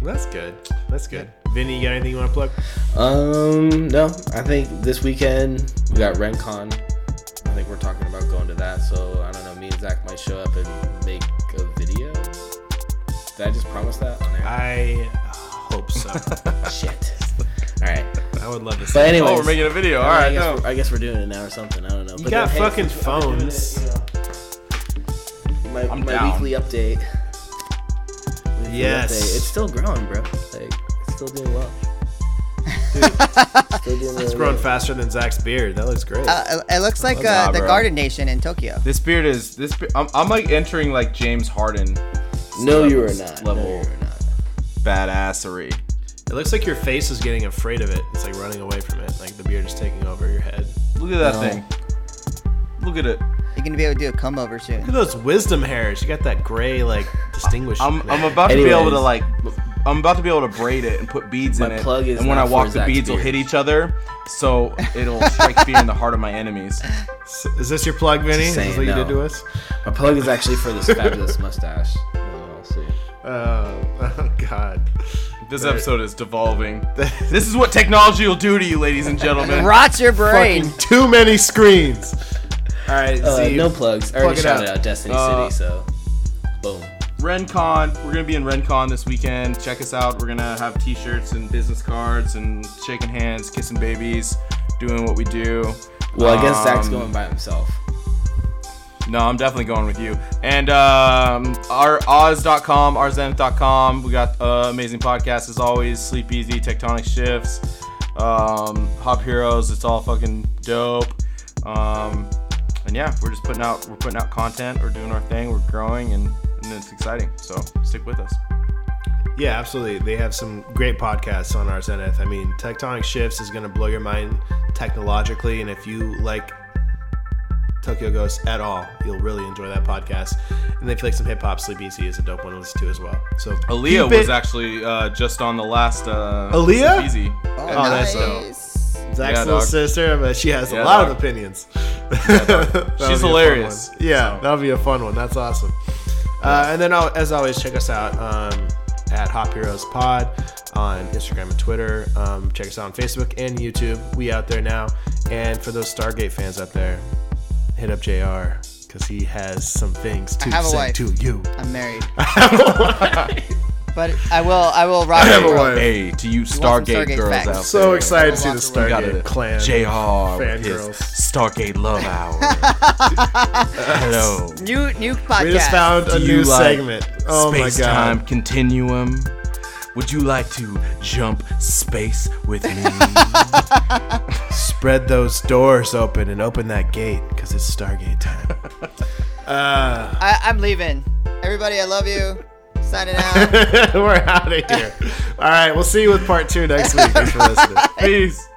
That's good. That's good. Vinny, you got anything you want to plug? Um, no, I think this weekend we got RenCon. I think we're talking about going to that. So I don't know. Me and Zach might show up and make a video. Did I just promise that on air? I hope so. Shit. All right. I would love to see. But it. anyways, Oh, we're making a video. All right, I guess, no. we're, I guess we're doing it now or something. I don't know. You But got then, fucking since we're it, phones. you know, my I'm my down. weekly update. Weekly Yes. update. It's still growing, bro. Like it's still doing well. still doing It's growing faster than Zach's beard. That looks great. Uh, it looks like Nah, uh, the bro. Garden Nation in Tokyo. This beard is this. Be- I'm, I'm like entering like James Harden No, you are not. Level. No, you are not. badassery. it looks like your face is getting afraid of it. It's like running away from it. Like the beard is taking over your head. Look at that No. thing. Look at it. You're gonna be able to do a come over soon. Look at those wisdom hairs. You got that gray, like distinguished. I'm, I'm about to be able to Anyways. like. I'm about to be able to braid it and put beads My in it. plug is and when I not walk, the Zach's beads will beard. hit each other, so it'll strike fear in the heart of my enemies. Is this your plug, Vinny? Is this saying what you no. did to us? My plug is actually for this fabulous mustache. Oh, Oh, God. This episode is devolving. this is what technology will do to you, ladies and gentlemen. Rots your brain. Fucking too many screens. All right, Uh, Z. no plugs. I plug already it shouted out. out Destiny Uh, City, so boom. RenCon. We're gonna be in RenCon this weekend. Check us out. We're gonna have T-shirts and business cards and shaking hands, kissing babies, doing what we do. Well, I guess Zach's Um, going by himself. No, I'm definitely going with you. And um, our Oz.com, ourzenith.com. We got uh, amazing podcasts as always. Sleep Easy, Tectonic Shifts, um, Hop Heroes. It's all fucking dope. Um, and yeah, we're just putting out we're putting out content. We're doing our thing. We're growing, and, and it's exciting. So stick with us. Yeah, absolutely. They have some great podcasts on our Zenith. I mean, Tectonic Shifts is going to blow your mind technologically, and if you like Tokyo Ghost at all, you'll really enjoy that podcast. And then if you like some hip hop, Sleep Easy is a dope one to listen to as well. So Aaliyah was it- actually uh, just on the last. Uh, Aaliyah? Sleep Easy. Oh, Oh, that's dope. nice. Zach's Yeah, little dog. sister, but she has Yeah, a lot dog. of opinions. dog. That'll She's be a fun hilarious. Yeah, so. that'll be a fun one. That's awesome. Uh, and then, as always, check us out um, at Hop Heroes Pod on Instagram and Twitter. Um, check us out on Facebook and YouTube. We out there now. And for those Stargate fans out there, hit up JR because he has some things to I have say to you. I'm married. But I will. I will rock have and a wife. Hey, to you Stargate, Stargate girls facts? out So excited to see the Lots of- We got Stargate it. clan. JR with his Stargate Love Hour. Hello. New new podcast. We just found a Do new like segment. Oh my Space god. time continuum. Would you like to jump space with me? Spread those doors open and open that gate because it's Stargate time. uh, I, I'm leaving. Everybody, I love you. Signing out. we're out of here. All right, we'll see you with part two next week. Thanks for listening. Peace.